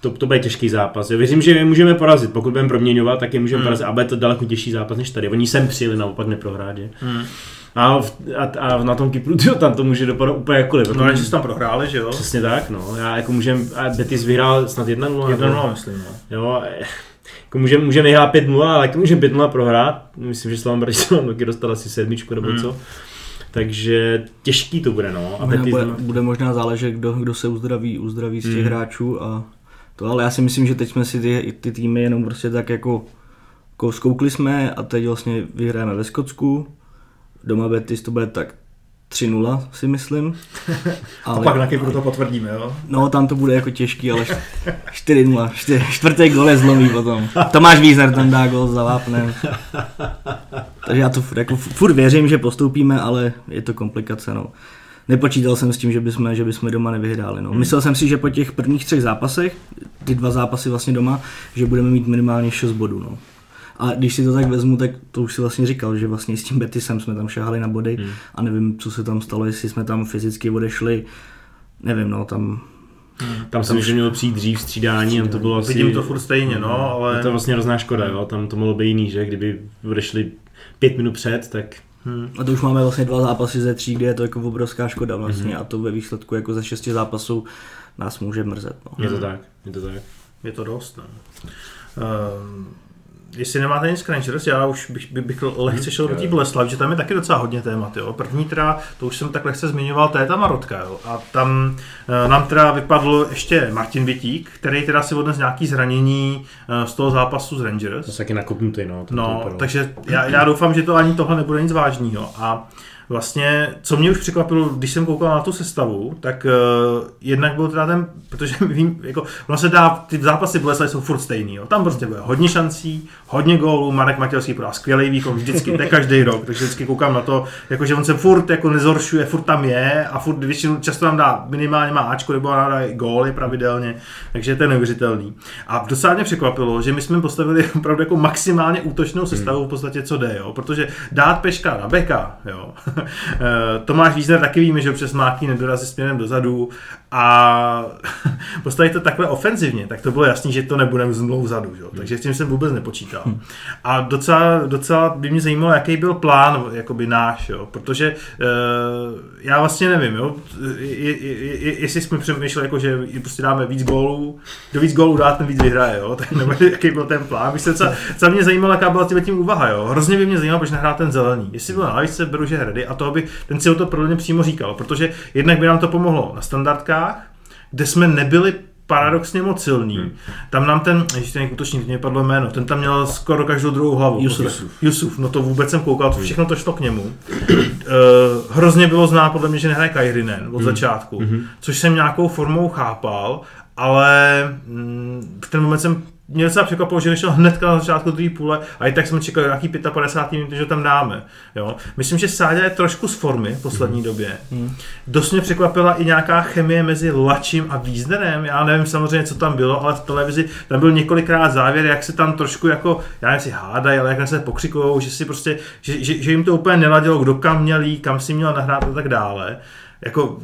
to, to bude těžký zápas. Já věřím, že je můžeme porazit. Pokud budeme proměňovat, tak je můžeme hmm. porazit. A bude to daleko těžší zápas než tady. Oni sem přijeli naopak neprohrát. Hmm. A, v, a, a, na tom Kypru, tyjo, tam to může dopadnout úplně jakkoliv. No, že tam prohráli, že jo? Přesně tak, no. Já jako můžem, a Betis vyhrál snad 1-0. 1-0, myslím, no. Jo, jako můžeme můžem vyhrát 5-0, ale taky můžeme 5-0 prohrát. Myslím, že Slavan Bratislava dostal asi sedmičku nebo hmm. co. Takže těžký to bude, no. A bude, bude, bude možná záležet, kdo, kdo se uzdraví, uzdraví z těch hmm. hráčů a to, ale já si myslím, že teď jsme si ty, ty týmy jenom prostě tak jako, jako zkoukli jsme a teď vlastně vyhrajeme ve Skotsku, doma Betis to bude tak 3-0 si myslím. Ale, a pak na Kypru to potvrdíme, jo? No, tam to bude jako těžký, ale 4-0. Čtvrtý gol je zlomý potom. Tomáš Vízner tam dá gol za vápnem. Takže já to jako furt věřím, že postoupíme, ale je to komplikace, no. Nepočítal jsem s tím, že bychom, že bychom doma nevyhráli. No. Hmm. Myslel jsem si, že po těch prvních třech zápasech, ty dva zápasy vlastně doma, že budeme mít minimálně 6 bodů. No. A když si to tak vezmu, tak to už si vlastně říkal, že vlastně s tím Betisem jsme tam šahali na body hmm. a nevím, co se tam stalo, jestli jsme tam fyzicky odešli, nevím, no tam Hmm. Tam si myslím, že mělo přijít dřív střídání a to bylo asi... Vidím to furt stejně, no, ale... Je to vlastně hrozná škoda, jo, tam to mohlo být jiný, že kdyby odešli pět minut před, tak... Hmm. A to už máme vlastně dva zápasy ze tří, kde je to jako obrovská škoda vlastně hmm. a to ve výsledku jako ze šesti zápasů nás může mrzet. No. Je to tak, je to tak. Je to dost, no. Um, jestli nemáte nic Rangers, já už bych, bych, bych lehce šel do té Boleslav, že tam je taky docela hodně témat. Jo. První teda, to už jsem tak lehce zmiňoval, to je ta Marotka. Jo. A tam e, nám teda vypadl ještě Martin Vitík, který teda si odnes nějaký zranění e, z toho zápasu z Rangers. To taky nakopnutý, no. No, takže já, já doufám, že to ani tohle nebude nic vážného. A vlastně, co mě už překvapilo, když jsem koukal na tu sestavu, tak uh, jednak byl teda ten, protože vím, jako, ono se dá, ty zápasy Boleslavy jsou furt stejný, jo. tam prostě bude hodně šancí, hodně gólů, Marek Matějovský podá skvělý výkon vždycky, ne každý rok, takže vždycky koukám na to, jako, že on se furt jako nezhoršuje, furt tam je a furt většinou často nám dá minimálně má Ačko nebo dá góly pravidelně, takže to je neuvěřitelný. A docela mě překvapilo, že my jsme postavili opravdu jako maximálně útočnou sestavu v podstatě, co jde, jo, protože dát peška na beka, jo. Eh, Tomáš Vízner taky víme, že občas máky nedorazí směrem dozadu a postavit to takhle ofenzivně, tak to bylo jasný, že to nebude znovu vzadu, jo. takže s tím jsem vůbec nepočítal. A docela, docela by mě zajímalo, jaký byl plán jakoby náš, jo, protože uh, já vlastně nevím, jo, je, je, je, jestli jsme přemýšleli, jako, že prostě dáme víc gólů, kdo víc gólů dá, ten víc vyhraje, jo, tak nebo jaký byl ten plán. Myslím, co, co mě zajímalo, jaká byla tím úvaha, jo. Hrozně by mě zajímalo, proč nehrál ten zelený. Jestli byl na lavičce, beru, že hrady a to by ten si to pro mě přímo říkal, protože jednak by nám to pomohlo na standardkách, kde jsme nebyli paradoxně moc silný. Hmm. Tam nám ten, když ten útočník, mě padlo jméno, ten tam měl skoro každou druhou hlavu. Jusuf. Jusuf, Jusuf no to vůbec jsem koukal, to všechno to šlo k němu. uh, hrozně bylo znát podle mě, že nehraje Kairinen od hmm. začátku, hmm. což jsem nějakou formou chápal, ale mm, v ten moment jsem mě docela překvapilo, že nešel hned na začátku druhé půle a i tak jsme čekali nějaký 55 minut, že tam dáme. Jo. Myslím, že Sáďa je trošku z formy v poslední mm. době. Mm. Dost mě překvapila i nějaká chemie mezi Lačím a Víznerem. Já nevím samozřejmě, co tam bylo, ale v televizi tam byl několikrát závěr, jak se tam trošku jako, já nevím, si hádají, ale jak se pokřikují, že si prostě, že, že, že, jim to úplně neladilo, kdo kam měl jít, kam si měl nahrát a tak dále. Jako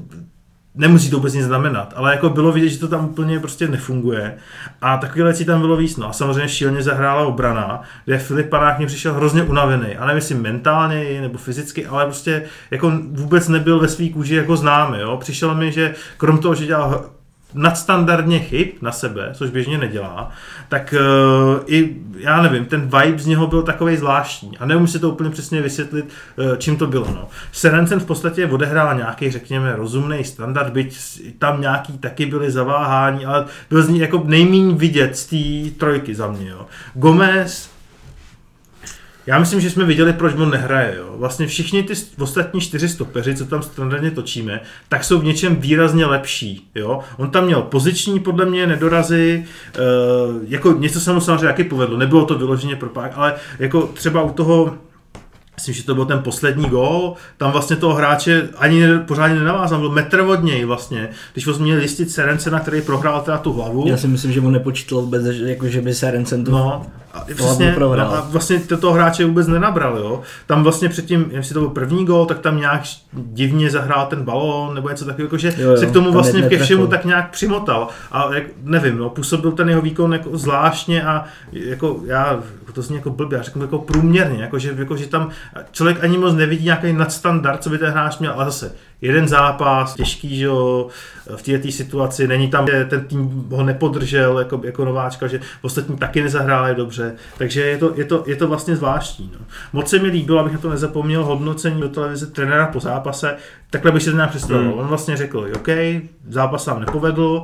nemusí to vůbec nic znamenat, ale jako bylo vidět, že to tam úplně prostě nefunguje a takové věci tam bylo víc. No a samozřejmě šíleně zahrála obrana, kde Filip Panák mě přišel hrozně unavený, a nevím jestli mentálně nebo fyzicky, ale prostě jako vůbec nebyl ve svý kůži jako známý. Jo? Přišel mi, že krom toho, že dělal nadstandardně chyb na sebe, což běžně nedělá, tak uh, i, já nevím, ten vibe z něho byl takový zvláštní a neumím si to úplně přesně vysvětlit, uh, čím to bylo. No. Serencen v podstatě odehrál nějaký, řekněme, rozumný standard, byť tam nějaký taky byly zaváhání, ale byl z ní jako nejméně vidět z té trojky za mě. Jo. Gomez já myslím, že jsme viděli, proč on nehraje. Jo. Vlastně všichni ty ostatní čtyři stopeři, co tam standardně točíme, tak jsou v něčem výrazně lepší. Jo. On tam měl poziční, podle mě, nedorazy, e, jako něco se mu samozřejmě jaký povedlo, nebylo to vyloženě pro pák, ale jako třeba u toho Myslím, že to byl ten poslední gól, tam vlastně toho hráče ani pořádně nenavázal, byl metr od něj vlastně, když vlastně měl listit Serencena, který prohrál teda tu hlavu. Já si myslím, že on nepočítal vůbec, jako že by Serencen tu no, a vlastně, no, a vlastně toho hráče vůbec nenabral, jo. Tam vlastně předtím, jestli to byl první gol, tak tam nějak divně zahrál ten balón nebo něco takového, že jo, jo, se k tomu vlastně ke všemu tak nějak přimotal. A jak, nevím, no, působil ten jeho výkon jako zvláštně a jako já, to zní jako blbě, já řeknu jako průměrně, jako že, jako, že tam člověk ani moc nevidí nějaký nadstandard, co by ten hráč měl, ale zase jeden zápas, těžký, že jo, v této situaci, není tam, že ten tým ho nepodržel jako, jako nováčka, že ostatní taky nezahráli dobře, takže je to, je to, je to vlastně zvláštní. No. Moc se mi líbilo, abych na to nezapomněl, hodnocení do televize trenéra po zápase, takhle bych si to nějak představil. Hmm. On vlastně řekl, OK, zápas vám nepovedl,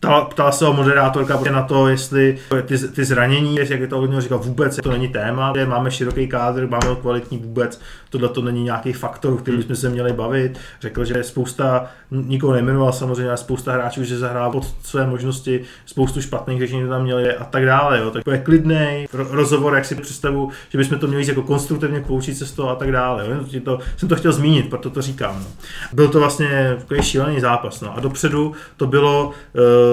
ptala, ptala se o moderátorka na to, jestli ty, ty zranění, jak je to hodně říkal, vůbec to není téma, máme široký kádr, máme kvalitní vůbec, tohle to není nějaký faktor, který bychom se měli bavit. Řekl, že spousta, nikoho nejmenoval samozřejmě, ale spousta hráčů, že zahrál pod své možnosti, spoustu špatných řešení tam měli a tak dále. Jo. Tak je klidný rozhovor, jak si představu, že bychom to měli jako konstruktivně poučit se z toho a tak dále. Jo. To, jsem to chtěl zmínit, proto to říkám. No. Byl to vlastně takový šílený zápas. No. A dopředu to bylo uh,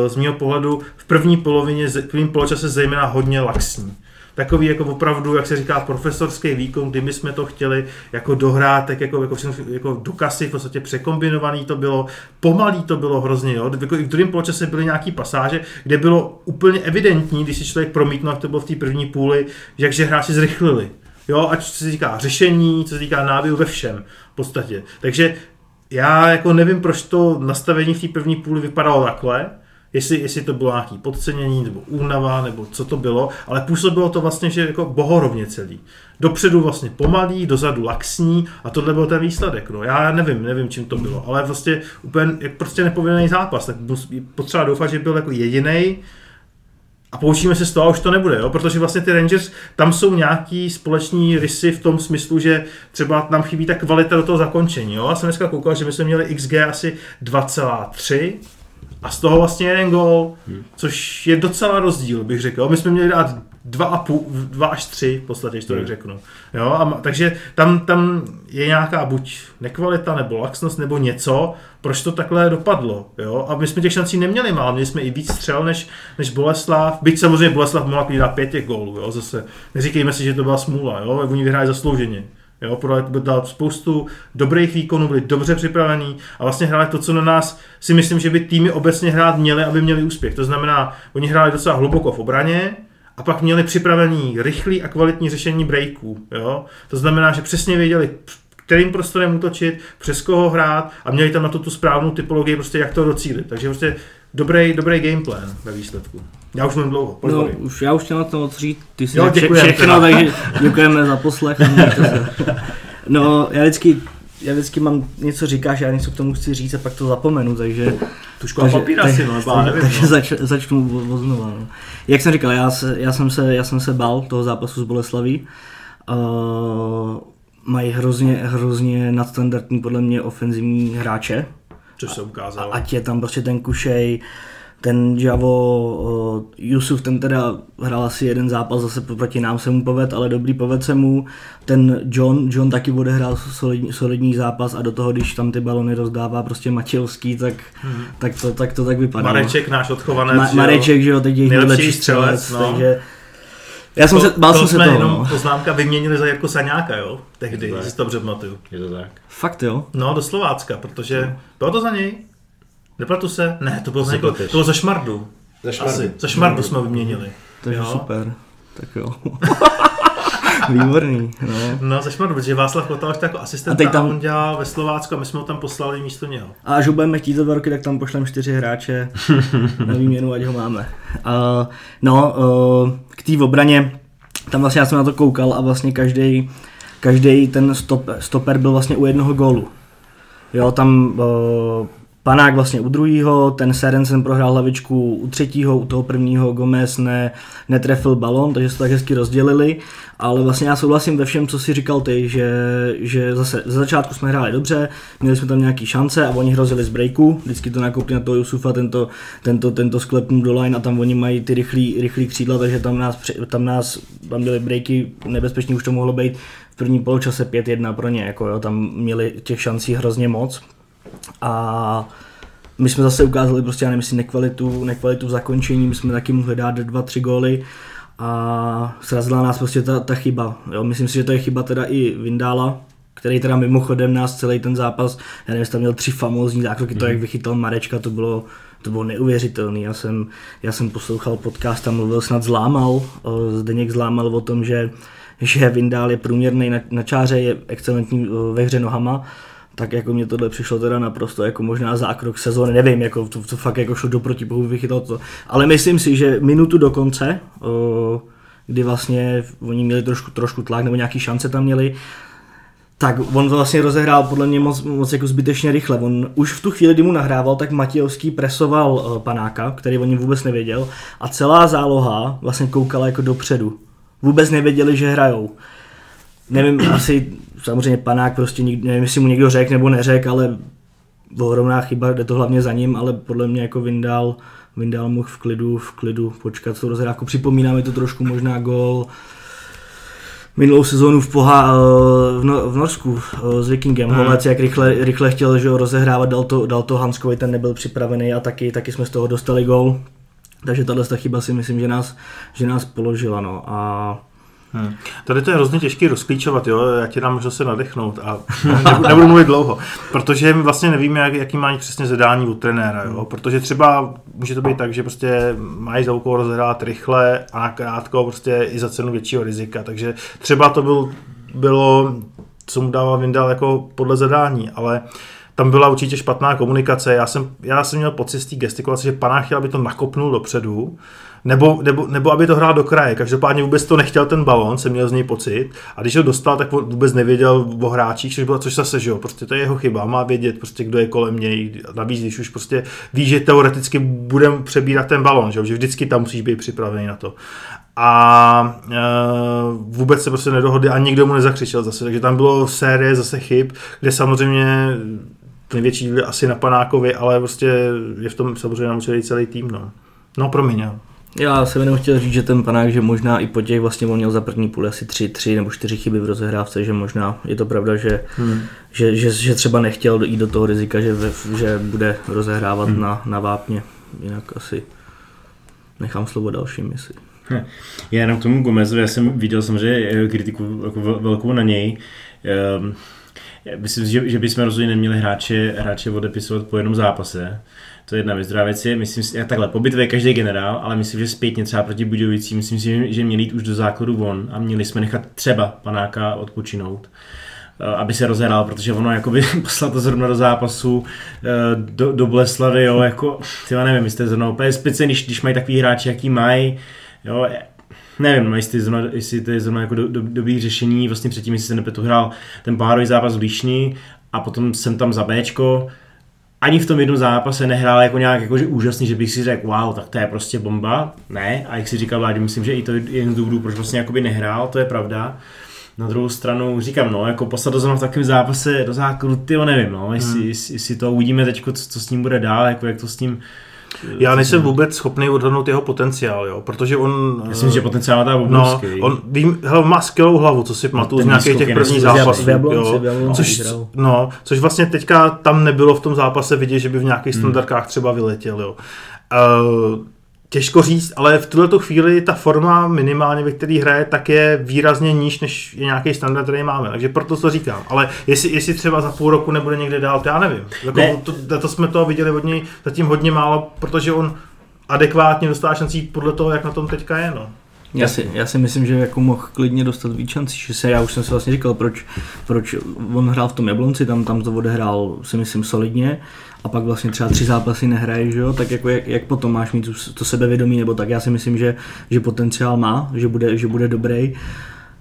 z mého pohledu v první polovině, v prvním poločase zejména hodně laxní takový jako opravdu, jak se říká, profesorský výkon, kdy my jsme to chtěli jako dohrát, tak jako, jako, jako do kasy, v podstatě překombinovaný to bylo, pomalý to bylo hrozně, jo. Jako I v druhém poločase byly nějaký pasáže, kde bylo úplně evidentní, když si člověk promítnul, jak to bylo v té první půli, že hráči zrychlili. Jo, ať se týká řešení, co se týká náběhu ve všem v podstatě. Takže já jako nevím, proč to nastavení v té první půli vypadalo takhle, jestli, jestli to bylo nějaký podcenění, nebo únava, nebo co to bylo, ale působilo to vlastně, že jako bohorovně celý. Dopředu vlastně pomalý, dozadu laxní a tohle byl ten výsledek. No. Já nevím, nevím, čím to bylo, ale vlastně úplně jak prostě nepovinný zápas, tak potřeba doufat, že byl jako jediný, a poučíme se z toho a už to nebude, jo? protože vlastně ty Rangers, tam jsou nějaký společní rysy v tom smyslu, že třeba nám chybí ta kvalita do toho zakončení. Jo? Já jsem dneska koukal, že my jsme měli XG asi 2,3 a z toho vlastně jeden gol, hmm. což je docela rozdíl, bych řekl. My jsme měli dát 2, 2 až 3, v podstatě, když to hmm. řeknu. Jo? A, takže tam, tam je nějaká buď nekvalita, nebo laxnost, nebo něco, proč to takhle dopadlo. Jo? A my jsme těch šancí neměli málo, měli jsme i víc střel než, než Boleslav. Byť samozřejmě Boleslav mohla dát pět těch gólů, jo? zase neříkejme si, že to byla smůla, jo? oni vyhráli zaslouženě. Jo, podali dal spoustu dobrých výkonů, byli dobře připravení a vlastně hráli to, co na nás si myslím, že by týmy obecně hrát měly, aby měli úspěch. To znamená, oni hráli docela hluboko v obraně, a pak měli připravený rychlý a kvalitní řešení breaků. Jo? To znamená, že přesně věděli, kterým prostorem útočit, přes koho hrát a měli tam na to tu správnou typologii, prostě jak to docílit. Takže prostě dobrý, dobrý gameplan ve výsledku. Já už mám dlouho. No, už, já už chtěl na to říct, ty si jo, všechno, takže děkujeme za poslech. No, já vždycky já vždycky mám něco říkáš, já něco k tomu chci říct a pak to zapomenu, takže... Tušku a papír asi, no, takže, nevím, takže no. zač, začnu znova. No. Jak jsem říkal, já, se, já, jsem se, já jsem se bál toho zápasu s Boleslaví. Uh, mají hrozně, hrozně nadstandardní podle mě ofenzivní hráče. Což se ukázalo. A, ať je tam prostě ten Kušej, ten Javo, uh, Yusuf, ten teda hrál asi jeden zápas, zase proti nám se mu poved, ale dobrý poved se mu. Ten John, John taky odehrál solidní, solidní zápas a do toho, když tam ty balony rozdává prostě Matějovský, tak, hmm. tak, to, tak to tak vypadá. Mareček, náš odchovanec. Ma, Mareček, že jo, teď je nejlepší střelec, střelec no. takže já jsem to, se, bál to jsem jsme se toho, jenom no. poznámka vyměnili za Jirko Saňáka, jo? Tehdy, si to dobře pamatuju. Je to tak. Fakt jo? No, do Slovácka, protože bylo to za něj. Neplatu se? Ne, to bylo, za, to bylo za Šmardu. Za Šmardu. Asi. Za Šmardu jsme vyměnili. Takže jo. super. Tak jo. Výborný, no. No, za Šmardu, protože Václav Kotal jako asistent a teď tam... on dělal ve Slovácku a my jsme ho tam poslali místo něho. A až ho budeme chtít za dva roky, tak tam pošlem čtyři hráče na výměnu, ať ho máme. Uh, no, uh, k té obraně, tam vlastně já jsem na to koukal a vlastně každý každý ten stop, stoper byl vlastně u jednoho gólu. Jo, tam uh, Panák vlastně u druhého, ten Serensen prohrál hlavičku u třetího, u toho prvního Gomez ne, netrefil balon, takže se to tak hezky rozdělili, ale vlastně já souhlasím ve všem, co si říkal ty, že, že zase za začátku jsme hráli dobře, měli jsme tam nějaký šance a oni hrozili z breaku, vždycky to nakoupili na toho Jusufa, tento, tento, tento sklepnul do line a tam oni mají ty rychlý, rychlý křídla, takže tam nás, tam nás tam byly breaky, nebezpečný už to mohlo být v prvním poločase 5-1 pro ně, jako jo, tam měli těch šancí hrozně moc, a my jsme zase ukázali prostě, já nevím, nekvalitu, nekvalitu v zakončení, my jsme taky mohli dát dva, tři góly a srazila nás prostě ta, ta chyba. Jo? Myslím si, že to je chyba teda i Vindála, který teda mimochodem nás celý ten zápas, já nevím, tam měl tři famózní zákroky, mm. to jak vychytal Marečka, to bylo, to bylo neuvěřitelné. Já jsem, já jsem poslouchal podcast a mluvil snad zlámal, Zdeněk zlámal o tom, že, že Vindál je průměrný na, na čáře, je excelentní ve hře nohama, tak jako mě tohle přišlo teda naprosto jako možná zákrok sezóny, nevím, jako to, to fakt jako šlo do protipohu, vychytal to. Ale myslím si, že minutu do konce, o, kdy vlastně oni měli trošku, trošku tlak, nebo nějaký šance tam měli, tak on vlastně rozehrál podle mě moc, moc jako zbytečně rychle. On už v tu chvíli, kdy mu nahrával, tak Matějovský presoval panáka, který o něm vůbec nevěděl a celá záloha vlastně koukala jako dopředu. Vůbec nevěděli, že hrajou nevím, asi samozřejmě panák prostě, nevím, jestli mu někdo řekl nebo neřekl, ale ohromná chyba, jde to hlavně za ním, ale podle mě jako Vindal, Vindal mohl v klidu, v klidu počkat tu rozhrávku. Připomíná mi to trošku možná gol minulou sezónu v, Poha, v, no, v Norsku s Vikingem. Hmm. Holec, jak rychle, rychle chtěl že ho rozehrávat, dal to, dal to Hanskovi, ten nebyl připravený a taky, taky jsme z toho dostali gol. Takže tahle chyba si myslím, že nás, že nás položila. No. A Hmm. Tady to je hrozně těžké rozklíčovat, jo? já ti dám možnost se nadechnout a nebudu, nebudu mluvit dlouho, protože my vlastně nevíme, jak, jaký má přesně zadání u trenéra, jo? protože třeba může to být tak, že prostě mají za úkol rozhrát rychle a nakrátko prostě i za cenu většího rizika, takže třeba to byl, bylo, co mu dává Vindal jako podle zadání, ale tam byla určitě špatná komunikace. Já jsem, já jsem měl pocit z té gestikulace, že Panák chtěl, aby to nakopnul dopředu, nebo, nebo, nebo aby to hrál do kraje. Každopádně vůbec to nechtěl ten balón, jsem měl z něj pocit. A když ho dostal, tak vůbec nevěděl o hráčích, což bylo, což zase, že jo, prostě to je jeho chyba, má vědět, prostě, kdo je kolem něj. Navíc, když už prostě ví, že teoreticky budeme přebírat ten balón, že, jo, že vždycky tam musíš být připravený na to. A e, vůbec se prostě nedohodli a nikdo mu nezakřičel zase, takže tam bylo série zase chyb, kde samozřejmě největší díl asi na Panákovi, ale prostě je v tom samozřejmě namučený celý tým. No, no promiň. Jo. Já jsem jenom chtěl říct, že ten panák, že možná i po těch vlastně on měl za první půl asi tři, tři nebo čtyři chyby v rozehrávce, že možná je to pravda, že, hmm. že, že, že, třeba nechtěl jít do toho rizika, že, že bude rozehrávat hmm. na, na vápně. Jinak asi nechám slovo dalším, jestli. Hm. Já jenom k tomu Gomezu, já jsem viděl samozřejmě kritiku jako velkou na něj. Um, myslím, že, že bychom rozhodně neměli hráče, hráče odepisovat po jednom zápase. To je jedna věc. Druhá věc je, myslím si, takhle, po bitvě je každý generál, ale myslím, že zpětně třeba proti Budějovicím, myslím si, že měli jít už do základu von a měli jsme nechat třeba panáka odpočinout eh, aby se rozhrál, protože ono jakoby poslal to zrovna do zápasu eh, do, do Boleslavy, jo, jako, tyva nevím, jestli zrovna úplně speciálně, když, když mají takový hráči, jaký mají, jo, nevím, no, jestli, zrovna, jestli to je zrovna jako do, do, dobrý řešení, vlastně předtím, jestli se nepetu hrál ten pohárový zápas v Líšni a potom jsem tam za Bčko, ani v tom jednom zápase nehrál jako nějak jakože úžasný, že bych si řekl, wow, tak to je prostě bomba. Ne, a jak si říkal Vládě, myslím, že i to je jeden z důvodů, proč vlastně jakoby nehrál, to je pravda. Na druhou stranu říkám, no, jako poslat do v takovém zápase do základu, ty nevím, no, jestli, hmm. jestli, jestli, to uvidíme teď, co, co, s ním bude dál, jako jak to s ním já nejsem vůbec schopný odhadnout jeho potenciál, jo, protože on... Myslím, že potenciál má tam obrovský. No, on vím, hele, má skvělou hlavu, co si pamatuju z nějakých těch prvních zápasů. Jo, což, no, což vlastně teďka tam nebylo v tom zápase vidět, že by v nějakých hmm. standardkách třeba vyletěl. Jo. Uh, Těžko říct, ale v tuto chvíli ta forma minimálně, ve které hraje, tak je výrazně níž, než je nějaký standard, který máme. Takže proto to říkám. Ale jestli, jestli třeba za půl roku nebude někde dál, to já nevím. Jako, ne. to, to, jsme to viděli od něj zatím hodně málo, protože on adekvátně dostává šancí podle toho, jak na tom teďka je. No. Já si, já si myslím, že jako mohl klidně dostat víc šancí, že se, já už jsem si vlastně říkal, proč, proč on hrál v tom Jablonci, tam, tam to odehrál si myslím solidně a pak vlastně třeba tři zápasy nehraje, že jo, tak jako jak, jak potom máš mít to sebevědomí, nebo tak já si myslím, že, že potenciál má, že bude, že bude dobrý.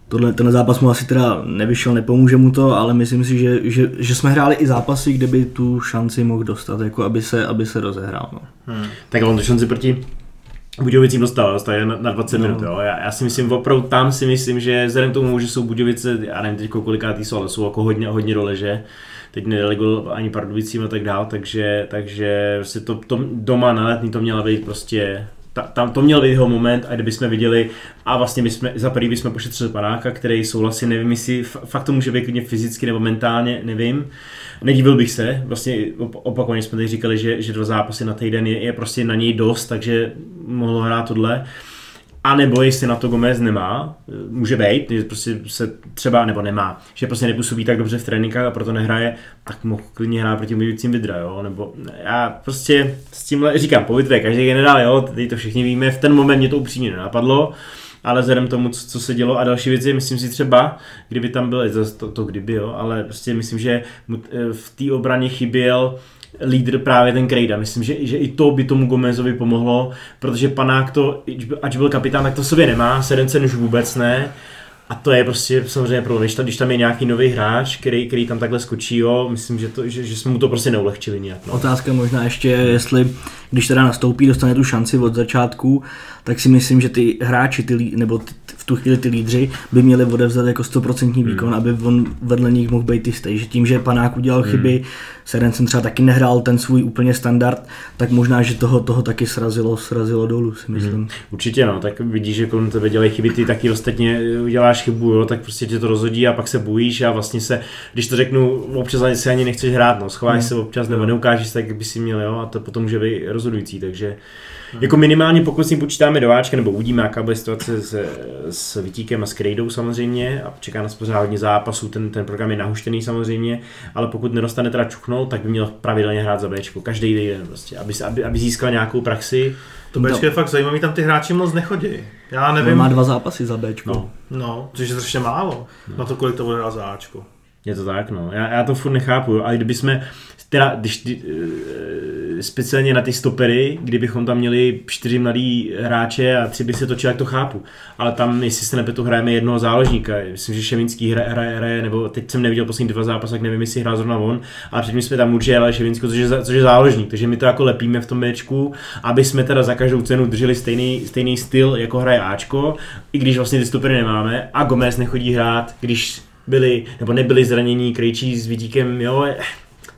Tohle, ten zápas mu asi teda nevyšel, nepomůže mu to, ale myslím si, že, že, že jsme hráli i zápasy, kde by tu šanci mohl dostat, jako aby se, aby se rozehrál. No. Hmm. Tak on tu šanci proti Budějovicím dostal, dostal na, na 20 no. minut, jo. Já, já, si myslím, opravdu tam si myslím, že vzhledem k tomu, že jsou Budějovice, já nevím teď kolikátý jsou, ale jsou jako hodně, hodně dole, že teď nedelegul ani Pardubicím a tak dál, takže, takže si to, to doma na letní to měla být prostě ta, tam to měl být jeho moment a kdyby jsme viděli a vlastně jsme, za prvý bychom pošetřili panáka, který souhlasí, nevím jestli fakt to může být klidně fyzicky nebo mentálně, nevím. Nedivil bych se, vlastně opakovaně jsme tady říkali, že, že dva zápasy na týden je, je prostě na něj dost, takže mohlo hrát tohle. A nebo jestli na to Gomez nemá, může být, že prostě se třeba, nebo nemá, že prostě nepůsobí tak dobře v tréninkách a proto nehraje, tak mohl klidně hrát proti mluvícím Vidra, jo, nebo já prostě s tímhle, říkám, po Vidře, každý generál, jo, tady to všichni víme, v ten moment mě to upřímně nenapadlo, ale vzhledem tomu, co, co se dělo a další věci, myslím si třeba, kdyby tam byl, to, to kdyby, jo, ale prostě myslím, že v té obraně chyběl lídr právě ten Krejda. Myslím, že, že i to by tomu Gomezovi pomohlo, protože panák to, ať byl kapitán, tak to sobě nemá, Sedencen už vůbec ne. A to je prostě samozřejmě pro když, když tam je nějaký nový hráč, který, který tam takhle skočí, jo, myslím, že, to, že, že jsme mu to prostě neulehčili nějak. No. Otázka možná ještě, jestli když teda nastoupí, dostane tu šanci od začátku, tak si myslím, že ty hráči, ty, nebo ty, v tu chvíli ty lídři by měli odevzat jako 100% hmm. výkon, hmm. aby on vedle nich mohl být jistý. Že tím, že panák udělal hmm. chyby, Serencen třeba taky nehrál ten svůj úplně standard, tak možná, že toho, toho taky srazilo, srazilo dolů, si myslím. Hmm. Určitě no, tak vidíš, že kolem tebe dělají chyby, ty taky ostatně uděláš chybu, jo, tak prostě tě to rozhodí a pak se bojíš a vlastně se, když to řeknu, občas ani se ani nechceš hrát, no, schováš hmm. se občas nebo neukážeš tak, jak by si měl, jo, a to potom může být rozhodující, takže Hmm. Jako minimálně pokud si počítáme do Ačka, nebo uvidíme, jaká bude situace s, s Vytíkem a s Krejdou samozřejmě a čeká nás pořád hodně zápasů, ten, ten program je nahuštěný samozřejmě, ale pokud nedostane teda čuchnout, tak by měl pravidelně hrát za Bčko, každý den prostě, aby, aby, aby získal nějakou praxi. To Bčko no. je fakt zajímavý, tam ty hráči moc nechodí. Já nevím. On má dva zápasy za Bčko. No, no což je strašně málo, no. na to, kolik to bude za Ačko. Je to tak, no. Já, já to furt nechápu, ale kdyby jsme, teda, když, ty, eh, speciálně na ty stopery, kdybychom tam měli čtyři mladý hráče a tři by se točili, jak to chápu. Ale tam, jestli se nepětu, hrajeme jednoho záložníka. Myslím, že Ševinský hraje, hraje, hraje, nebo teď jsem neviděl poslední dva zápasy, tak nevím, jestli hrál zrovna on, ale předtím jsme tam určitě ale Ševinský, což je, což je záložník, takže my to jako lepíme v tom Bčku, aby jsme teda za každou cenu drželi stejný, stejný styl, jako hraje Ačko, i když vlastně ty stopery nemáme a Gomez nechodí hrát, když byli, nebo nebyli zranění Krejčí s Vidíkem, jo,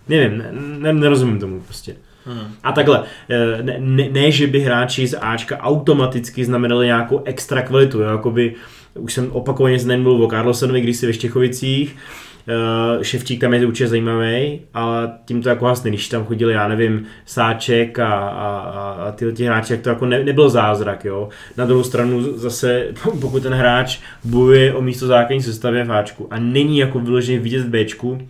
nevím, ne, nerozumím tomu prostě. Hmm. A takhle, eh, ne, ne, ne, že by hráči z Ačka automaticky znamenali nějakou extra kvalitu, jo, jakoby, už jsem opakovaně zde mluvil o Carlsonovi, když si ve Štěchovicích, Uh, Ševčík tam je určitě zajímavý, ale tím to jako vlastně, když tam chodili, já nevím, Sáček a, a, a tyhle ti hráči, jak to jako ne, nebyl zázrak, jo. Na druhou stranu zase, pokud ten hráč bojuje o místo základní sestavě v Ačku a není jako vyloženě vidět v Bčku,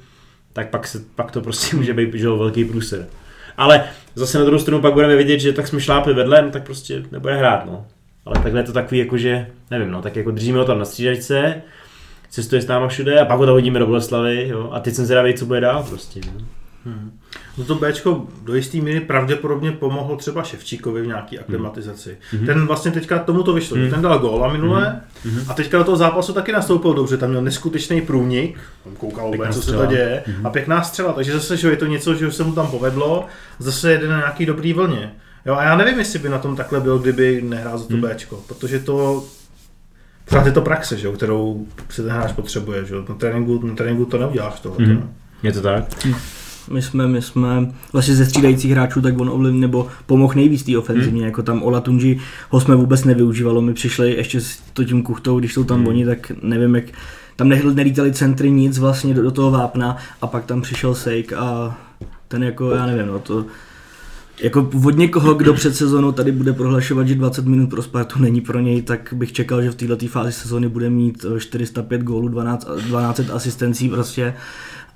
tak pak, se, pak to prostě může být že, velký průser. Ale zase na druhou stranu pak budeme vidět, že tak jsme šlápli vedle, no tak prostě nebude hrát, no. Ale takhle je to takový, jako že, nevím, no, tak jako držíme ho tam na střídačce, cestuje s náma všude a pak ho to hodíme do Boleslavy, jo, a teď jsem zvědavý, co bude dál prostě. No. Hmm. No to Bčko do jisté míry pravděpodobně pomohlo třeba Ševčíkovi v nějaký aklimatizaci. Hmm. Ten vlastně teďka tomu to vyšlo, hmm. ten dal gól a minule hmm. a teďka do toho zápasu taky nastoupil dobře, tam měl neskutečný průnik, tam koukal vůbec, co se to děje hmm. a pěkná střela, takže zase, že je to něco, že se mu tam povedlo, zase jede na nějaký dobrý vlně. Jo, a já nevím, jestli by na tom takhle byl, kdyby nehrál za to hmm. Bčko, protože to pořád je to praxe, že, kterou si ten hráč potřebuje. Že? Na, tréninku, na tréninku to neuděláš tohle. Mm. Je to tak? Hm. My jsme, my jsme vlastně ze střídajících hráčů, tak on ovlivnil nebo pomohl nejvíc té ofenzivně, mm. jako tam Ola Tunji ho jsme vůbec nevyužívalo, my přišli ještě s to tím kuchtou, když jsou tam mm. oni, tak nevím jak, tam nelítali centry nic vlastně do, do toho vápna a pak tam přišel Sejk a ten jako, já nevím, no to, jako od někoho, kdo před sezónou tady bude prohlašovat, že 20 minut pro Spartu není pro něj, tak bych čekal, že v této fázi sezóny bude mít 405 gólů, 12, 12 asistencí prostě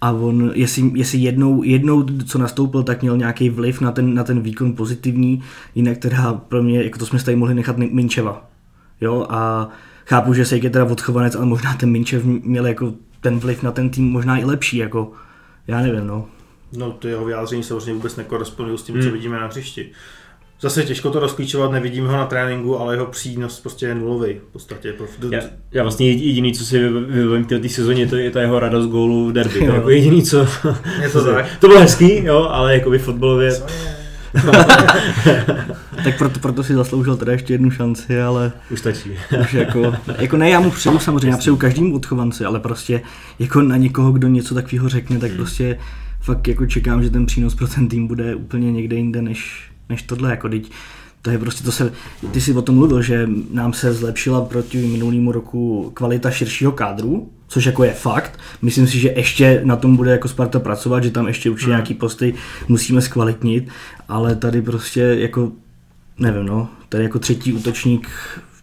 a on, jestli, jestli jednou, jednou, co nastoupil, tak měl nějaký vliv na ten, na ten výkon pozitivní, jinak teda pro mě, jako to jsme tady mohli nechat Minčeva. Jo, a chápu, že se je teda odchovanec, ale možná ten Minčev měl jako ten vliv na ten tým možná i lepší, jako já nevím, no. No to jeho vyjádření samozřejmě vůbec nekorespondují s tím, hmm. co vidíme na hřišti. Zase těžko to rozklíčovat, nevidíme ho na tréninku, ale jeho přínos prostě je nulový v podstatě. Já, já vlastně jediný, co si vybavím v této sezóně, to je ta jeho radost gólu v derby. To je jako jediný, co... Je to tak. to bylo hezký, jo, ale jako by fotbalově... tak proto, proto si zasloužil teda ještě jednu šanci, ale... Už stačí. už jako, jako ne, já mu přeju samozřejmě, já přeju každému odchovanci, ale prostě jako na někoho, kdo něco takového řekne, tak hmm. prostě fakt jako čekám, že ten přínos pro ten tým bude úplně někde jinde než, než tohle, jako teď to je prostě, to se, ty jsi o tom mluvil, že nám se zlepšila proti minulému roku kvalita širšího kádru, což jako je fakt. Myslím si, že ještě na tom bude jako Sparta pracovat, že tam ještě určitě hmm. nějaký posty musíme zkvalitnit, ale tady prostě jako, nevím no, tady jako třetí útočník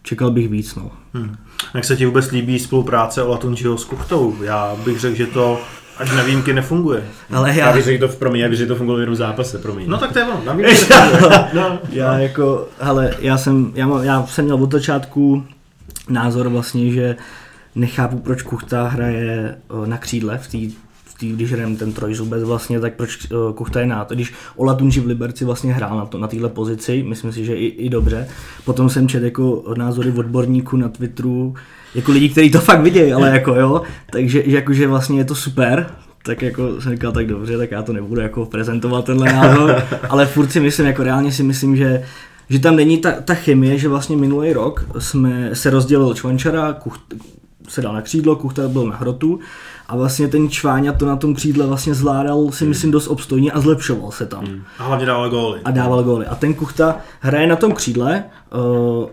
čekal bych víc no. Hmm. Jak se ti vůbec líbí spolupráce Olatunčiho s Kuchtou? Já bych řekl, že to Až na výjimky nefunguje. Ale já... Já bych řekl to, promiň, já bych řekl to fungovalo v jednom zápase, promiň. No tak to je ono, na výjimky no, Já jako, hele, já jsem, já, mám, já jsem měl od začátku názor vlastně, že nechápu, proč Kuchta hraje na křídle v té tý, když hrajeme ten trojzubec vlastně, tak proč uh, Kuchta je na to, když Ola Tunži v Liberci vlastně hrál na, to, na téhle pozici, myslím si, že i, i dobře. Potom jsem četl jako názory odborníků na Twitteru, jako lidi, kteří to fakt vidějí, ale jako jo, takže že, jako, že vlastně je to super, tak jako jsem říkal, tak dobře, tak já to nebudu jako prezentovat tenhle názor, ale furt si myslím, jako reálně si myslím, že že tam není ta, ta chemie, že vlastně minulý rok jsme se rozdělil Čvančara, Kucht, se dal na křídlo, Kuchta byl na hrotu a vlastně ten Čváňa to na tom křídle vlastně zvládal si hmm. myslím dost obstojně a zlepšoval se tam. Hmm. A hlavně dával góly. A dával góly. A ten Kuchta hraje na tom křídle, uh,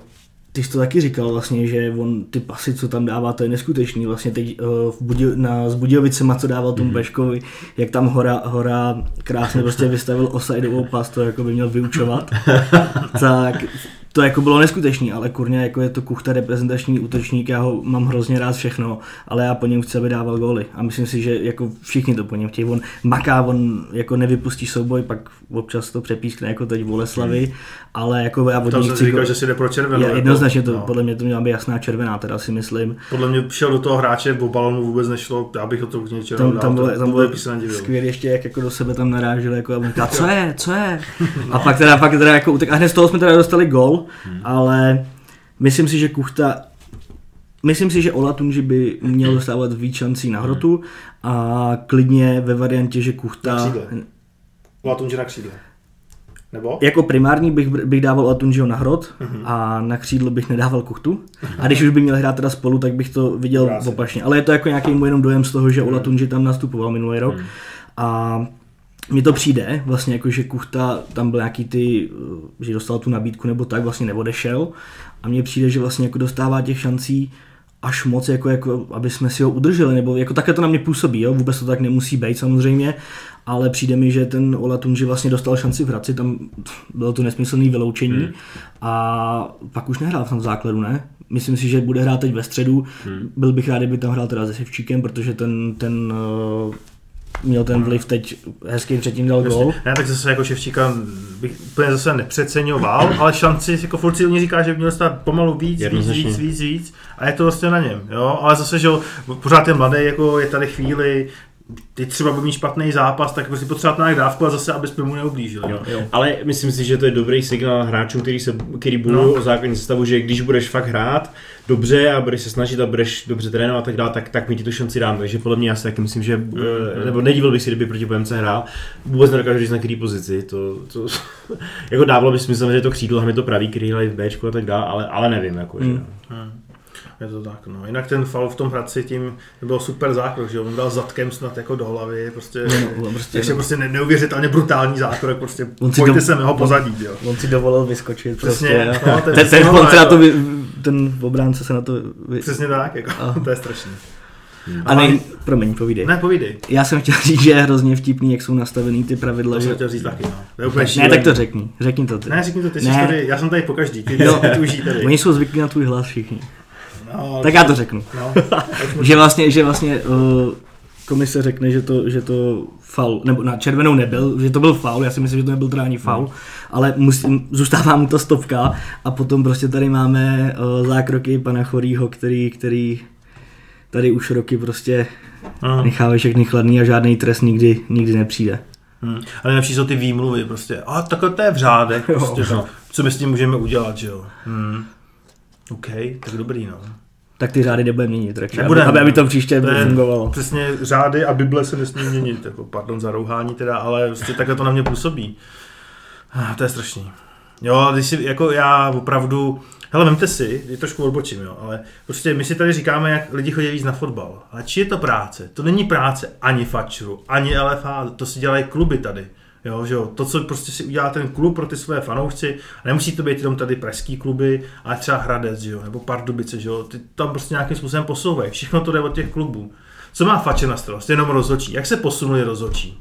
ty jsi to taky říkal vlastně, že on ty pasy, co tam dává, to je neskutečný. Vlastně teď uh, v Budil, na, s Budějovicema, co dával tomu mm. Beškovi, jak tam Hora, Hora krásně prostě vystavil osajdovou pas, to jako by měl vyučovat. tak to jako bylo neskutečný, ale kurně jako je to kuchta reprezentační útočník, já ho mám hrozně rád všechno, ale já po něm chci, aby dával góly. A myslím si, že jako všichni to po něm chtějí. On maká, on jako nevypustí souboj, pak občas to přepískne jako teď Boleslavy, hmm. ale jako já od Tam chci si říkal, gól- že si jde pro červenou. já, jako, jednoznačně to, no. podle mě to měla být jasná červená, teda si myslím. Podle mě šel do toho hráče, v balonu vůbec nešlo, já bych o to k něčeho Tam, tam, bylo, tam bylo by se nedivil. skvělé ještě, jak jako do sebe tam narážel, jako a on říká, co je, co je? A pak teda, pak teda jako utek. A hned z toho jsme teda dostali gol, ale myslím si, že Kuchta Myslím si, že Ola Tunži by měl dostávat víc šancí na hrotu a klidně ve variantě, že Kuchta... Latunže na křídle. Nebo? Jako primární bych, bych dával Atunžiho na hrot Mhm. a na křídlo bych nedával Kuchtu. A když už by měl hrát teda spolu, tak bych to viděl Krásně. opačně. Ale je to jako nějaký můj jenom dojem z toho, že Ola Tunži tam nastupoval minulý rok. A mně to přijde, vlastně jako, že Kuchta tam byl nějaký ty, eh, že dostal tu nabídku nebo tak, vlastně neodešel. A mně přijde, že vlastně jako dostává těch šancí až moc, jako, jako, aby jsme si ho udrželi, nebo jako takhle to na mě působí, jo? vůbec to tak nemusí být samozřejmě, ale přijde mi, že ten Ola Tunži vlastně dostal šanci v Hradci, tam bylo to nesmyslné vyloučení Hmm. a pak už nehrál v tom základu, ne? Myslím si, že bude hrát teď ve středu, Hmm. byl bych rád, kdyby tam hrál teda se Sevčíkem, protože ten, ten uh, měl ten vliv teď hezký předtím dal gol. Ne, tak zase jako Ševčíka bych úplně zase nepřeceňoval, ale šanci, jako furt si říká, že by měl stát pomalu víc, víc, víc, víc, víc, a je to vlastně na něm, jo, ale zase, že jo, pořád je mladý, jako je tady chvíli, ty třeba bude mít špatný zápas, tak prostě potřeba nějak dávku a zase, aby jsme mu neublížili. Jo. Ale myslím si, že to je dobrý signál hráčům, který, se, který bojují No. o základní sestavu, že když budeš fakt hrát dobře a budeš se snažit a budeš dobře trénovat a tak dále, tak, tak my ti tu šanci dáme. Takže podle mě já si taky myslím, že, Mm, nebo nedívil bych si, kdyby proti Bohemce hrál. Vůbec nedokážu říct na který pozici. To, to jako dávalo by smysl, že to křídlo, hlavně to pravý, který hrají v Bčku a tak dále, ale, ale nevím. Jako, že, Mm. Je to tak, no. Jinak ten fal v tom Hradci tím to byl super zákrok, že jo? on dal zadkem snad jako do hlavy, prostě, No, prostě, takže prostě ne- neuvěřitelně brutální zákrok, prostě On si pojďte dom- se mého pozadí, jo. On si dovolil vyskočit. Přesně, prostě, no, ten, ten, ono, on se na to, vy, ten obránce se na to... Vy... Přesně tak, jako, A- to je strašný. A nej, promiň, povídej. Ne, povídej. Já jsem chtěl říct, že je hrozně vtipný, jak jsou nastavený ty pravidla. To jsem chtěl říct taky, no. To je úplně Ne, tak to řekni. Řekni to ty. Ne, řekni to, ty jsi Ne. tady, já jsem tady po každý, ty, Jo. ty užij tady. Oni jsou zvyklí na tvůj hlas všichni. No, Tak já to řeknu. No, Že vlastně, že vlastně uh, komise řekne, že to, že to faul, nebo na červenou nebyl, že to byl faul, já si myslím, že to nebyl teda ani faul, ale musím, zůstává mu to stopka a potom prostě tady máme uh, zákroky pana Chorýho, který, který tady už roky prostě Aha. nechává všechny chladný a žádný trest nikdy, nikdy nepřijde. Hmm. Ale nejlepší jsou ty výmluvy, prostě, a takhle to je v řádech, prostě, Jo. co my s tím můžeme udělat, že jo. Hmm. OK, tak dobrý, no. Tak ty řády nebudeme měnit, radši, aby, Nebudeme, aby, aby to no. příště je fungovalo. Přesně řády a Bible se nesmí měnit, jako pardon za rouhání teda, ale prostě takhle to na mě působí. Ah, To je strašný. Jo, ale když si, jako já opravdu, hele, vemte si, je trošku odbočím, jo, ale prostě my si tady říkáme, jak lidi chodí víc na fotbal. Ale či je to práce? To není práce ani Fatcheru, ani LFA, to si dělají kluby tady. Jo, že jo, to, co prostě si udělá ten klub pro ty své fanoušci, nemusí to být jenom tady pražský kluby, ale třeba Hradec, že jo, nebo Pardubice, že jo, ty tam prostě nějakým způsobem posouvají. Všechno to jde od těch klubů. Co má Fatcher na starost? Jenom rozhodčí. Jak se posunuli rozhodčí?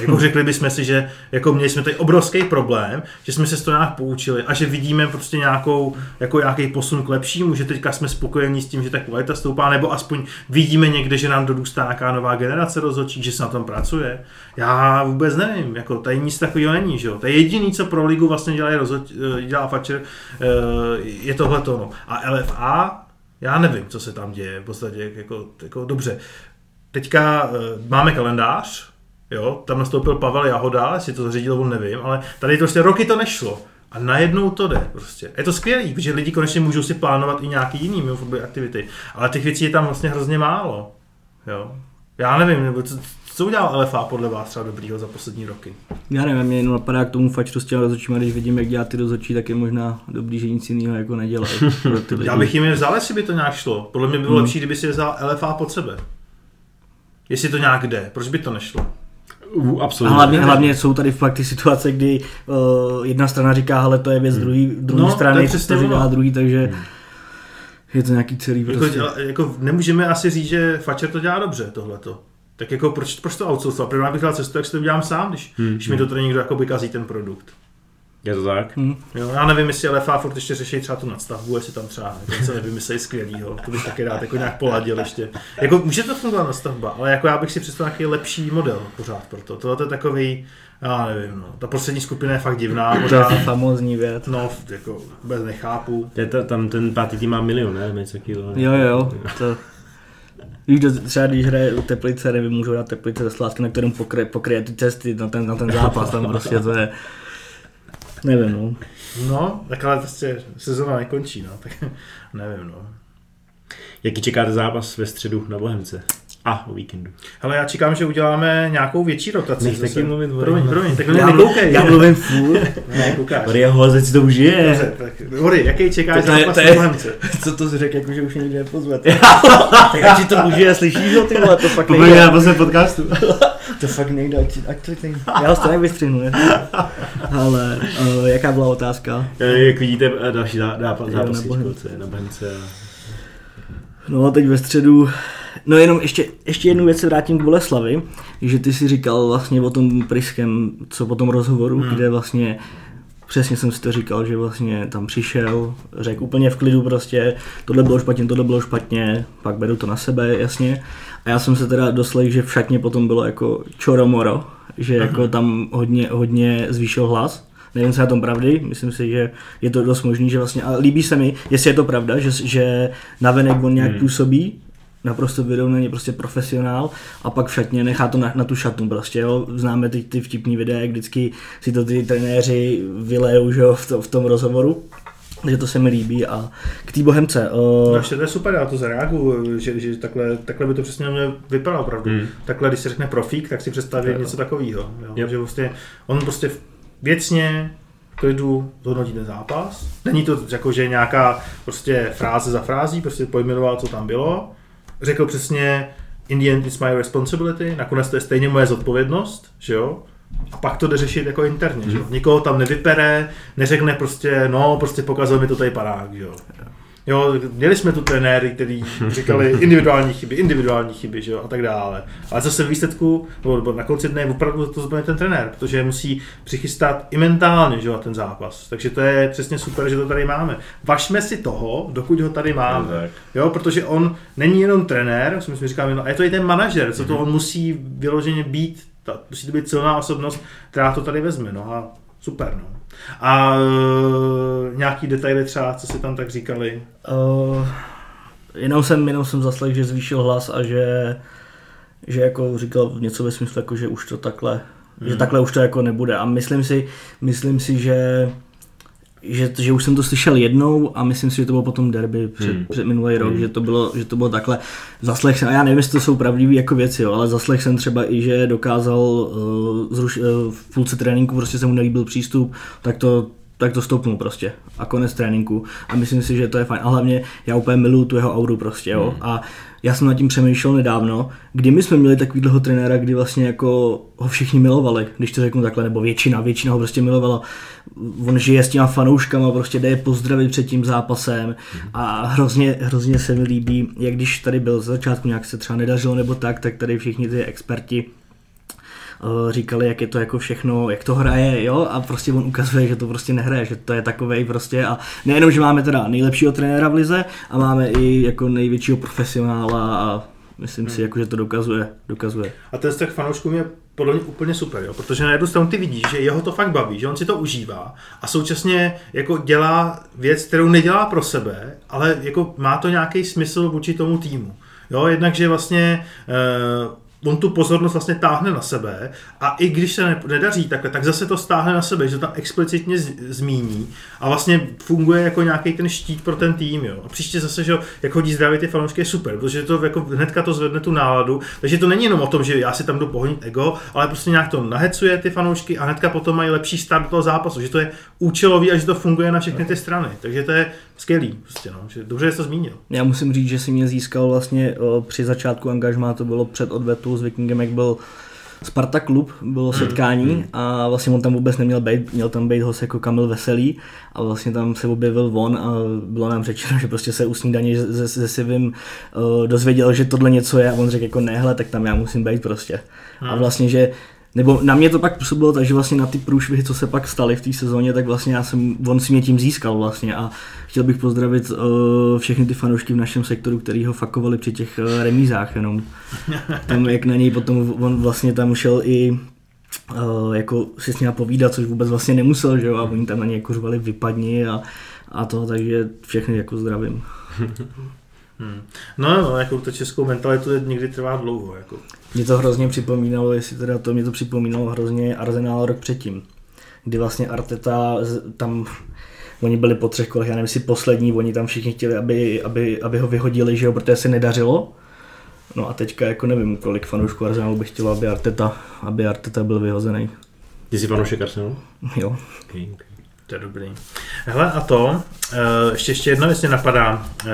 Jako řekli bychom si, že jako měli jsme tady obrovský problém, že jsme se z toho nějak poučili a že vidíme prostě nějakou, jako nějaký posun k lepšímu, že teďka jsme spokojení s tím, že ta kvalita stoupá, nebo aspoň vidíme někde, že nám dorůstá nějaká nová generace rozhodčí, že se na tom pracuje. Já vůbec nevím, jako tady nic takového není, že jo. To je jediný, co pro ligu vlastně dělá, rozhod, eh, dělá Fatcher, eh, je tohle no. A LFA, já nevím, co se tam děje, v podstatě jako, jako dobře. Teďka eh, máme kalendář, Jo, tam nastoupil Pavel Jahoda, jestli to zařídil, on nevím, ale tady prostě roky to nešlo. A najednou to jde prostě. Je to skvělý, protože lidi konečně můžou si plánovat i nějaký jiný mimo fotbalové aktivity. Ale těch věcí je tam vlastně hrozně málo. Jo. Já nevím, nebo co, co udělal LFA podle vás třeba dobrýho za poslední roky? Já nevím, mě jenom napadá k tomu fačru s těma rozhodčíma, když vidím, jak dělá ty rozhodčí, tak je možná dobrý, že nic jiného jako nedělají. lidi. Já bych jim je vzal, jestli by to nějak šlo. Podle mě by bylo Hmm. lepší, kdyby si je vzal LFA pod sebe. Jestli to nějak jde, proč by to nešlo? Uh, A absolutně. hlavně, hlavně jsou tady fakt ty situace, kdy uh, jedna strana říká, hele, to je věc druhý, druhý No, to je strany, to říká druhý, takže je to nějaký celý Jako, prostě. děla, jako nemůžeme asi říct, že Fatcher to dělá dobře, tohleto. Tak jako proč, proč to outsourcovat? Prvná bych dal cestu, jak si to udělám sám, když, hmm. když mi to tady někdo jakoby kazí ten produkt. Je to tak? Hm. Jo, já nevím, jestli LFA furt ještě řeší třeba tu nadstavbu, jestli tam třeba něco nevymyslejí skvělýho, to bych taky rád jako nějak poladil ještě. Jako může to fungovat nadstavba, ale jako já bych si představil nějaký lepší model pořád pro to. Tohle je takový, já nevím, no. Ta poslední skupina je fakt divná, To je pořád, famózní věc. no, jako vůbec nechápu. Je to, tam ten pátý tým má milion, ne? Něco takového. Jo, jo, to... Víš, třeba když hraje u Teplice, nevím, můžou dát Teplice ze Sládka, na kterém pokryje, pokryje ty cesty na ten, na ten zápas, tam prostě to je... Nevím, no. No, tak ale prostě sezona nekončí, no, tak nevím, no. Jaký čekáte zápas ve středu na Bohemce? A o víkendu. Ale já čekám, že uděláme nějakou větší rotaci. Nech taky zase. mluvit. Promiň, promiň, tak Já, nekoukej. já mluvím furt. Ne, koukáš. Maria Hozec to už je. Dobře, tak Hory, jaký čekáš To je- zápas to na je-? Co to si řekl, jako že už mě nikdo nepozve. tak ať ti to může, slyšíš ho ty vole, to fakt nejde. na posledním podcastu. To fakt nejde, ať, ať to nejde. Já ho stejně vystřihnu, ne? Ale uh, jaká byla otázka? Jak vidíte, eh, další zá- zápas. Na Bohemce. No a teď ve středu, no jenom ještě, ještě jednu věc se vrátím k Boleslavi, že ty si říkal vlastně o tom Priskem, co po tom rozhovoru, hmm. kde vlastně Přesně jsem si to říkal, že vlastně tam přišel, řekl úplně v klidu prostě, tohle bylo špatně, tohle bylo špatně, pak beru to na sebe, jasně. A já jsem se teda doslech, že v šatně potom bylo jako čoromoro, že jako tam hodně, hodně zvýšil hlas. Nevím, je na tom pravdy, myslím si, že je to dost možný, že vlastně, a líbí se mi, jestli je to pravda, že, že navenek on nějak Hmm. působí, naprosto vyrovnaný, prostě profesionál a pak v šatně nechá to na, na tu šatnu prostě, jo. Známe teď ty vtipní videa, jak vždycky si to ty trenéři vylejou, že jo, v, to, v tom rozhovoru. Takže to se mi líbí a k té bohemce. No Uh, ještě to je super, já to zareaguju, že, že takhle, takhle by to přesně vypadalo opravdu. Hmm. Takhle, když se řekne profík, tak si představí Jo. něco takového. Jo? Jo. Že vlastně, on prostě věcně v klidu zhodnotí ten zápas. Není to jako, že nějaká prostě fráze za frází, prostě pojmenoval, co tam bylo. Řekl přesně, in the end it's my responsibility, nakonec to je stejně moje zodpovědnost, že jo? A pak to jde řešit jako interně, že jo? Nikoho tam nevypere, neřekne prostě, no, prostě pokazil mi to tady parák, že jo? Jo, měli jsme tu trenéry, kteří říkali individuální chyby, individuální chyby, že jo, a tak dále. Ale zase v výsledku, nebo, na konci dne opravdu to zbyl ten trenér, protože musí přichystat i mentálně, že jo, ten zápas. Takže to je přesně super, že to tady máme. Važme si toho, dokud ho tady máme. Jo, protože on není jenom trenér, si myslím, říkám, a je to i ten manažer, co to on musí vyloženě být, ta, musí to být silná osobnost, která to tady vezme, no a super, no. A e, nějaký detaily třeba, co si tam tak říkali? uh, jenom jsem, jenom jsem zaslech, že zvýšil hlas a že, že jako říkal něco ve smyslu, jako, že už to takhle, hmm. že takhle už to jako nebude. A myslím si, myslím si, že že, že už jsem to slyšel jednou a myslím si, že to bylo potom derby před, Hmm. hmm. před minulý rok, Hmm. že, to bylo, že to bylo takhle. Zaslech jsem, a já nevím, jestli to jsou pravdivé jako věci, jo, ale zaslech jsem třeba i, že dokázal uh, zruš, uh, v půlce tréninku, prostě se mu nelíbil přístup, tak to tak to stopnul prostě a konec tréninku. A myslím si, že to je fajn. A hlavně já úplně miluju tu jeho auru prostě jo. A já jsem nad tím přemýšlel nedávno, kdy my jsme měli takovýhleho trenéra, kdy vlastně jako ho všichni milovali, když to řeknu takhle, nebo většina, většina ho prostě milovala. On žije s těma fanouškama, prostě jde je pozdravit před tím zápasem. A hrozně, hrozně se mi líbí, jak když tady byl z začátku nějak se třeba nedařilo nebo tak, tak tady všichni ty experti říkali, jak je to jako všechno, jak to hraje, jo, a prostě on ukazuje, že to prostě nehraje, že to je takovej prostě a nejenom, že máme teda nejlepšího trenéra v lize a máme i jako největšího profesionála a myslím si, jako, že to dokazuje, dokazuje. A ten vztah fanouškům je podle mě úplně super, jo? protože na jednu stranu ty vidíš, že jeho to fakt baví, že on si to užívá a současně jako dělá věc, kterou nedělá pro sebe, ale jako má to nějaký smysl vůči tomu týmu. Jo, jednak, že vlastně eh, on tu pozornost vlastně táhne na sebe a i když se ne- nedaří takhle, tak zase to stáhne na sebe, že to tam explicitně z- zmíní a vlastně funguje jako nějaký ten štít pro ten tým. Jo. A příště zase, že jo, jak hodí zdravit ty fanoušky je super, protože to jako hnedka to zvedne tu náladu, takže to není jenom o tom, že já si tam jdu pohonit ego, ale prostě nějak to nahecuje ty fanoušky a hnedka potom mají lepší start do toho zápasu, že to je účelový a že to funguje na všechny ty strany. Takže to je skvělý, prostě, no. že dobře, že jsi to zmínil. Já musím říct, že si mě získal vlastně o, při začátku angažmá, to bylo před odvetu s Vikingem, jak byl Sparta klub, bylo setkání a vlastně on tam vůbec neměl být, měl tam být host jako Kamil Veselý a vlastně tam se objevil on a bylo nám řečeno, že prostě se u snídaně se, se Sivim uh, dozvěděl, že tohle něco je a on řekl jako nehle, tak tam já musím být prostě. A vlastně, že nebo na mě to pak působilo tak, že vlastně na ty průšvihy, co se pak staly v té sezóně, tak vlastně já jsem, on si mě tím získal vlastně a chtěl bych pozdravit uh, všechny ty fanoušky v našem sektoru, který ho fakovali při těch uh, remízách jenom. Tam jak na něj potom, on vlastně tam šel i uh, jako si s ním povídat, což vůbec vlastně nemusel, že jo, a oni tam na něj jako řvali vypadni a, a to, takže všechny jako zdravím. Hmm. No, no, jako to českou mentalitu někdy trvá dlouho. Jako. Mě to hrozně připomínalo, jestli teda to mě to připomínalo hrozně Arsenal rok předtím, kdy vlastně Arteta tam oni byli po třech kolech, já nevím, jestli poslední, oni tam všichni chtěli, aby, aby, aby ho vyhodili, že jo, protože se nedařilo. No a teďka jako nevím, kolik fanoušků Arsenalu by chtělo, aby Arteta, aby Arteta byl vyhozený. Ty jsi fanoušek Arsenalu? Jo. Okay. To je dobrý. Hele a to, eh, ještě, ještě jedna věc mě napadá. Eh,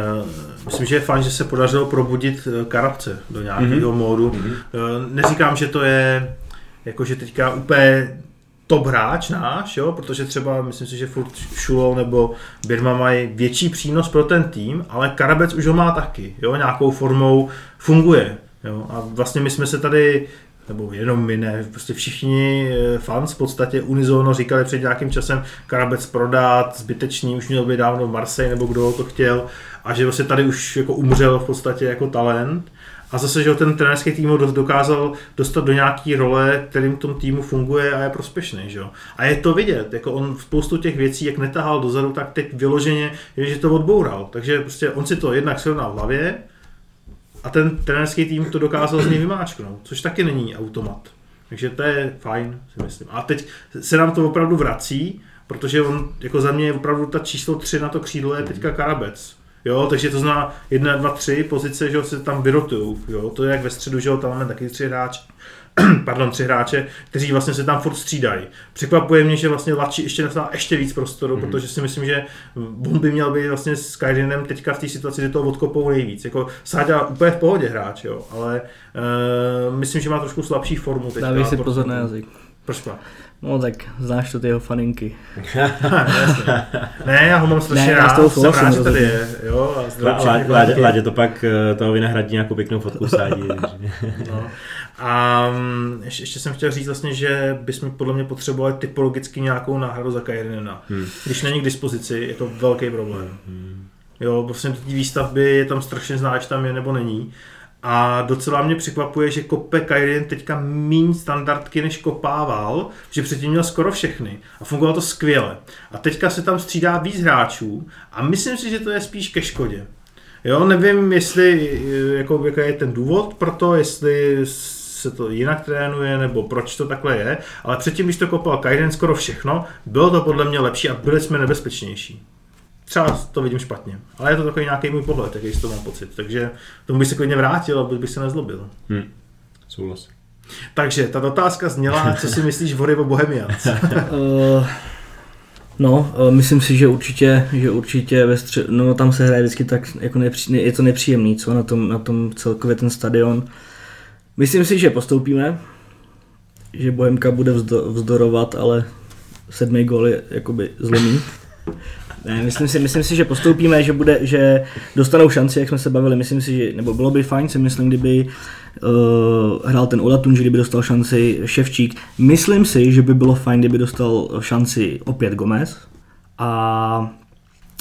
myslím, že je fajn, že se podařilo probudit eh, Karabce do nějakého mm-hmm. módu. Mm-hmm. Neříkám, že to je jakože teďka úplně top hráč náš, jo, protože třeba myslím si, že furt Šulo nebo Birma mají větší přínos pro ten tým, ale Karabec už ho má taky, jo, nějakou formou funguje. Jo, a vlastně my jsme se tady nebo jenom my ne, prostě všichni eh, fans v podstatě unizono říkali před nějakým časem Karabec prodat, zbytečný, už měl být dávno v Marseille, nebo kdo to chtěl, a že vlastně tady už jako umřel v podstatě jako talent. A zase, že ten trenerský tým ho dokázal dostat do nějaký role, kterým tom týmu funguje a je prospěšný. Že? A je to vidět, jako on spoustu těch věcí, jak netahal dozadu, tak teď vyloženě je, že to odboural. Takže prostě on si to jednak silnal v hlavě, a ten trenerský tým to dokázal z něj vymáčknout, což taky není automat. Takže to je fajn, si myslím. A teď se nám to opravdu vrací, protože on jako za mě je opravdu ta číslo 3 na to křídlo je teďka Karabec. Jo, takže to znamená 1, 2, 3 pozice, že se tam vyrotují. Jo, to je jak ve středu, že tam máme taky tři hráči pardon, tři hráče, kteří vlastně se tam furt střídají. Překvapuje mě, že vlastně Lači ještě dostal ještě víc prostoru, mm. protože si myslím, že on by měl být vlastně s Kyrinem teďka v té situaci, že to odkopou nejvíc. Jako Sáďa úplně v pohodě hráč, jo, ale uh, myslím, že má trošku slabší formu teďka. Dávej si pozor na jazyk. Proč No tak znáš to ty jeho faninky. ne, já ho mám strašně ne, rád, jsem rád, že tady je. Jo, a Ládě to pak eh, toho vynahradí nějakou pěknou fotku sádí. no. A mm, ještě, ještě jsem chtěl říct vlastně, že bychom podle mě potřebovali typologicky nějakou náhradu za Kajrinena. Hmm. Když není k dispozici, je to velký problém. Hmm. Jo, vlastně do té výstavby je tam strašně znáč, tam je nebo není. A docela mě překvapuje, že kope Kairin teďka méně standardky, než kopával, že předtím měl skoro všechny a fungovalo to skvěle. A teďka se tam střídá víc hráčů a myslím si, že to je spíš ke škodě. Jo, nevím, jestli, jako, jaký je ten důvod pro to, jestli se to jinak trénuje, nebo proč to takhle je, ale předtím, když to kopal Kaiden skoro všechno, bylo to podle mě lepší a byli jsme nebezpečnější. Třeba to vidím špatně, ale je to takový nějaký můj pohled, jaký to mám pocit, takže tomu bych se klidně vrátil, aby bych se nezlobil. Hmm. Souhlas. Takže ta otázka zněla, co si myslíš o Rivo Bohemians? uh, no, uh, myslím si, že určitě, že určitě ve střed, no tam se hraje vždycky tak, jako nepří, je to nepříjemný, co na tom, na tom celkově ten stadion. Myslím si, že postoupíme, že Bohemka bude vzdo, vzdorovat, ale sedmý gol je jakoby zlomý. Ne, myslím si, myslím si, že postoupíme, že, bude, že dostanou šanci, jak jsme se bavili. Myslím si, že, nebo bylo by fajn, si myslím, kdyby uh, hrál ten Olatun, že kdyby dostal šanci Ševčík. Myslím si, že by bylo fajn, kdyby dostal šanci opět Gomez. A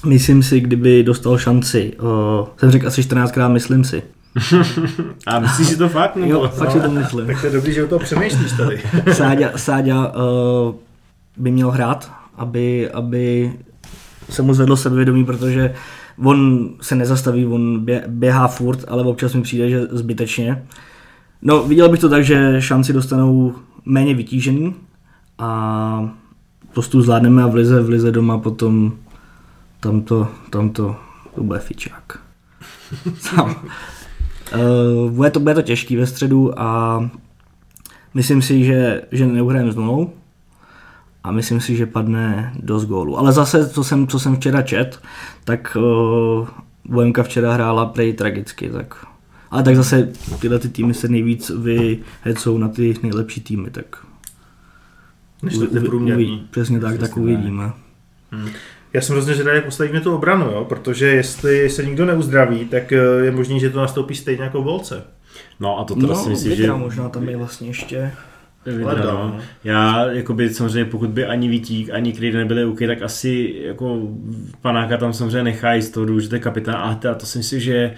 myslím si, kdyby dostal šanci, uh, jsem řekl asi 14krát, myslím si. A myslíš si to fakt? Nebo? Jo, fakt si to myslím. Tak to je dobrý, že o toho přemýšlíš tady. Sáďa, Sáďa uh, by měl hrát, aby, aby se mu zvedlo sebevědomí, protože on se nezastaví, on běhá furt, ale občas mi přijde, že zbytečně. No, viděl bych to tak, že šanci dostanou méně vytížený a postup zvládneme a v lize, v lize doma potom tamto, tamto, to bude fičák. Uh, bude, to, bude to těžký ve středu a myslím si, že, že neuhrajeme s nulou a myslím si, že padne dost gólů. Ale zase, co jsem, co jsem včera čet, tak uh, Bohemka včera hrála prej tragicky, tak ale tak zase tyhle ty týmy se nejvíc vyhecou na ty nejlepší týmy, tak Než to průměrný. Přesně tak, tak uvidíme. Hmm. Já jsem hrozně zvědavý, jak postavíme tu obranu, jo? protože jestli se nikdo neuzdraví, tak eh, je možný, že to nastoupí stejně jako v volce. No a to teda no, si myslím, že... možná tam je vlastně ještě... Leda, no. Já, jakoby samozřejmě, pokud by ani Vítík, ani Creed nebyli OK, tak asi jako panáka tam samozřejmě nechají z toho důvodu, že to je kapitán, teda to si myslím, že,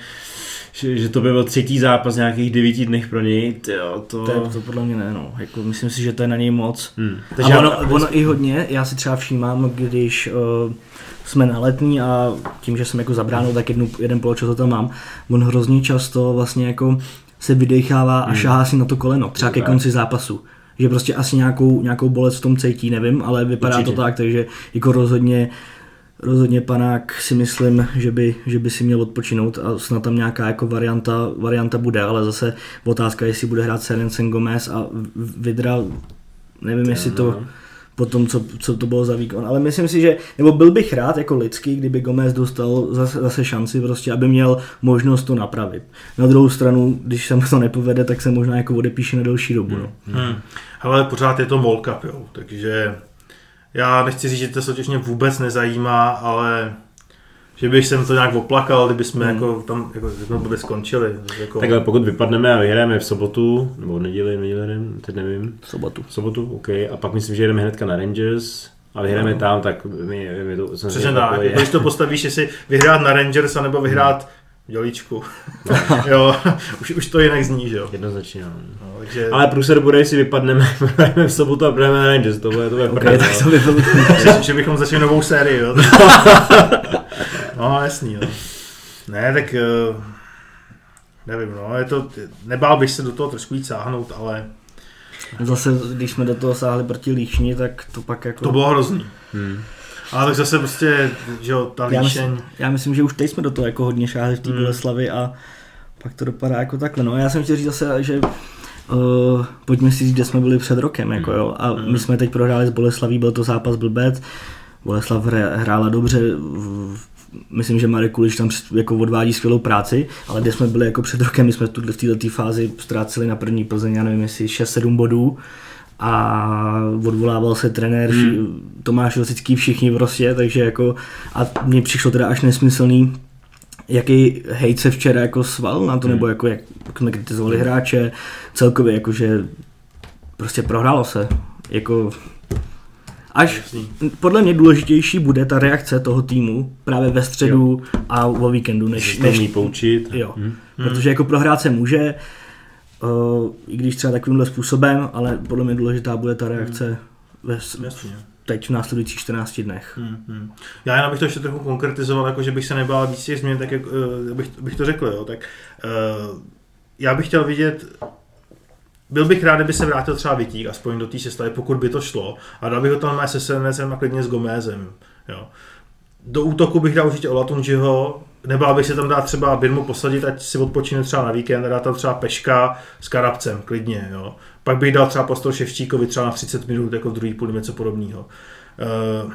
že, že to by byl třetí zápas nějakých devíti dnech pro něj, tyjo, to... To, je, to podle mě ne, no. Jako, myslím si, že to je na něj moc. Hmm. Takže a ono, ono i hodně, já si třeba všímám, když uh, jsme na letní a tím, že jsem jako zabránou, tak jednu, jeden poločas to tam mám, on hrozně často vlastně jako se vydechává a šáhá si na to koleno, třeba ke konci zápasu. Že prostě asi nějakou, nějakou bolest v tom cítí, nevím, ale vypadá Určitě. to tak, takže jako rozhodně Rozhodně panák si myslím, že by, že by si měl odpočinout a snad tam nějaká jako varianta, varianta bude, ale zase otázka, jestli bude hrát Serencen Gomez a Vidra, nevím, jestli to. Po tom, co, co to bylo za výkon, ale myslím si, že, nebo byl bych rád jako lidský, kdyby Gomez dostal zase, zase šanci prostě, aby měl možnost to napravit. Na druhou stranu, když se mu to nepovede, tak se možná jako odepíše na delší dobu. No. Hmm. Hele, pořád je to jo, takže já nechci říct, že to mě vůbec nezajímá, ale že bych jsem to nějak oplakal, kdyby jsme Hmm. jako tam jako, jsme by skončili. Jako, Takhle pokud vypadneme a vyhrajeme v sobotu, nebo v neděli, v neděli, teď nevím, V sobotu. v sobotu, OK, a pak myslím, že jdeme hnedka na Rangers a vyhrajeme tam, tak my, my to Přesně tak, jako, když to postavíš, jestli vyhrát na Rangers, anebo vyhrát dělíčku. jo, už, už to jinak zní, že jo. Jednoznačně, no. No, takže, Ale průser bude, jestli vypadneme, vypadneme v sobotu a budeme na Rangers, to bude, to bude Okay, prdel, tak no. to by bylo že, že, bychom začali novou sérii, jo. No, jasný, jo. Ne, tak eh, nevím, no, je to, nebál bych se do toho trošku víc sáhnout, ale Zase, když jsme do toho sáhli proti Líšni, tak to pak jako... to bylo hrozný. Hmm. Ale tak zase prostě, že jo, ta já, líšeň, myslím, já myslím, že už teď jsme do toho jako hodně šáhli v té Hmm. Boleslavi a pak to dopadá jako takhle. No já jsem chtěl říct zase, že uh, pojďme si říct, kde jsme byli před rokem, jako jo. A my jsme teď prohráli s Boleslaví, byl to zápas blbec. Boleslav hrála dobře, v- myslím, že Marek Kulič tam jako odvádí skvělou práci, ale kde jsme byli jako před rokem, my jsme tu v této fázi ztráceli na první Plzeň, já nevím, jestli 6-7 bodů a odvolával se trenér hmm. Tomáš Rosický, všichni prostě, takže jako a mně přišlo teda až nesmyslný, jaký hejt se včera jako sval na to, hmm. nebo jako jak, jak jsme kritizovali hráče, celkově jakože prostě prohrálo se, jako až Jasný. podle mě důležitější bude ta reakce toho týmu právě ve středu a o víkendu, než, Než, než poučit. Jo, Hmm. protože jako prohrát se může, uh, i když třeba takovýmhle způsobem, ale podle mě důležitá bude ta reakce Hmm. ve, jasně. teď v následujících 14 dnech. Hmm, hmm. Já jenom bych to ještě trochu konkretizoval, jako že bych se nebál víc těch změn, tak jak, uh, bych, bych to řekl, jo, tak uh, já bych chtěl vidět, byl bych rád, kdyby se vrátil třeba Vitík, aspoň do té sestavy, pokud by to šlo, a dal bych ho tam se Serenesem a klidně s Gomezem, jo. Do útoku bych dal určitě Olatunžiho, nebál bych se tam dát třeba Birmu posadit, ať si odpočine třeba na víkend, dát tam třeba Peška s Karabcem, klidně, jo. Pak bych dal třeba prostor Ševčíkovi třeba na 30 minut, jako v druhý půl, něco podobného. Uh,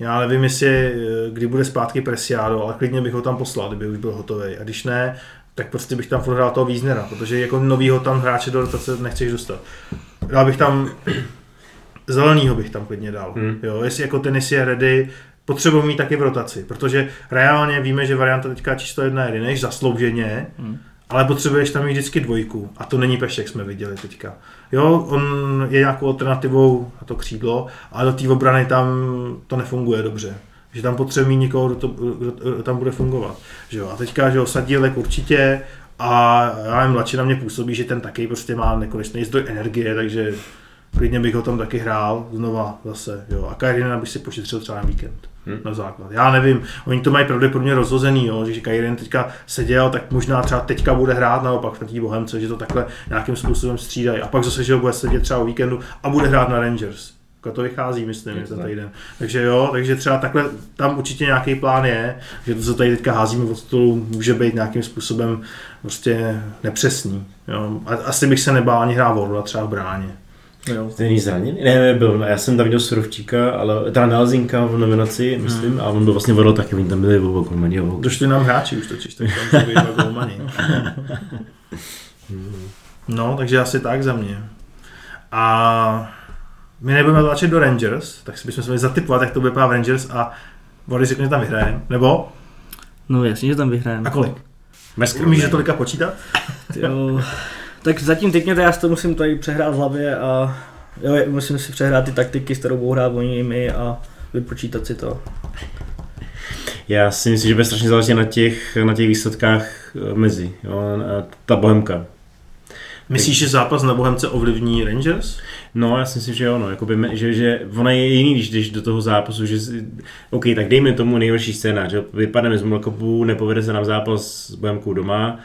já nevím, jestli, eh, kdy bude zpátky Presiado, ale klidně bych ho tam poslal, kdyby už byl hotový. A když ne, tak prostě bych tam furt hrál toho Víznera, protože jako novýho tam hráče do rotace nechceš dostat. Dal bych tam zelenýho bych tam klidně dal. Hmm. Jo, jestli jako tenis je ready, potřebuji mít taky v rotaci, protože reálně víme, že varianta teďka číslo jedna je než zaslouženě, Hmm. ale potřebuješ tam mít vždycky dvojku a to není Pešek, jsme viděli teďka. Jo, on je nějakou alternativou na to křídlo, ale do té obrany tam to nefunguje dobře. Že tam potřebuje mít někoho, kdo, to, kdo, kdo tam bude fungovat. Že jo? A teďka, že jo, Sadílek určitě a já nevím, mladší na mě působí, že ten taky prostě má nekonečný zdroj energie, takže klidně bych ho tam taky hrál znova zase. Jo? A Kajrina bych si pošetřil třeba na víkend. Hmm. Na základ. Já nevím, oni to mají pravděpodobně rozhozený, jo? že Kajrin teďka seděl, tak možná třeba teďka bude hrát naopak na té Bohemce, že to takhle nějakým způsobem střídají. A pak zase, že ho bude sedět třeba o víkendu a bude hrát na Rangers. To vychází, myslím, Je to ten týden. Takže jo, takže třeba takhle tam určitě nějaký plán je, že to, co tady teďka házíme od stolu, může být nějakým způsobem prostě nepřesný. Jo. A, asi bych se nebál ani hrát Vorla třeba v bráně. Jo. Ten není zraněný? Ne, byl. Já jsem tam viděl Surovčíka, ale teda Nalzinka v nominaci, myslím, Hmm. a on byl vlastně vodol taky, oni tam byli oba golmani. Došli nám hráči už totiž, tak tam dva golmani. No, takže asi tak za mě. A my nebudeme tlačit do Rangers, tak si bychom se měli zatypovat, jak to bude v Rangers a Vody řekne, že tam vyhrajeme. Nebo? No jasně, že tam vyhrajeme. A kolik? Umíš že tolika počítat? Jo, Tak zatím typněte, já si to musím tady přehrát v hlavě a jo, musím si přehrát ty taktiky, s kterou budou hrát oni i my a vypočítat si to. Já si myslím, že bude strašně záležet na těch, na těch výsledkách eh, mezi. Jo? A Ta bohemka. Myslíš, že zápas na Bohemce ovlivní Rangers? No, já si myslím, že jo, no, jakoby, že, že ono je jiný, když jdeš do toho zápasu, že, OK, tak dejme tomu nejhorší scénář, že vypadneme z Mlekopu, nepovede se nám zápas s Bohemkou doma,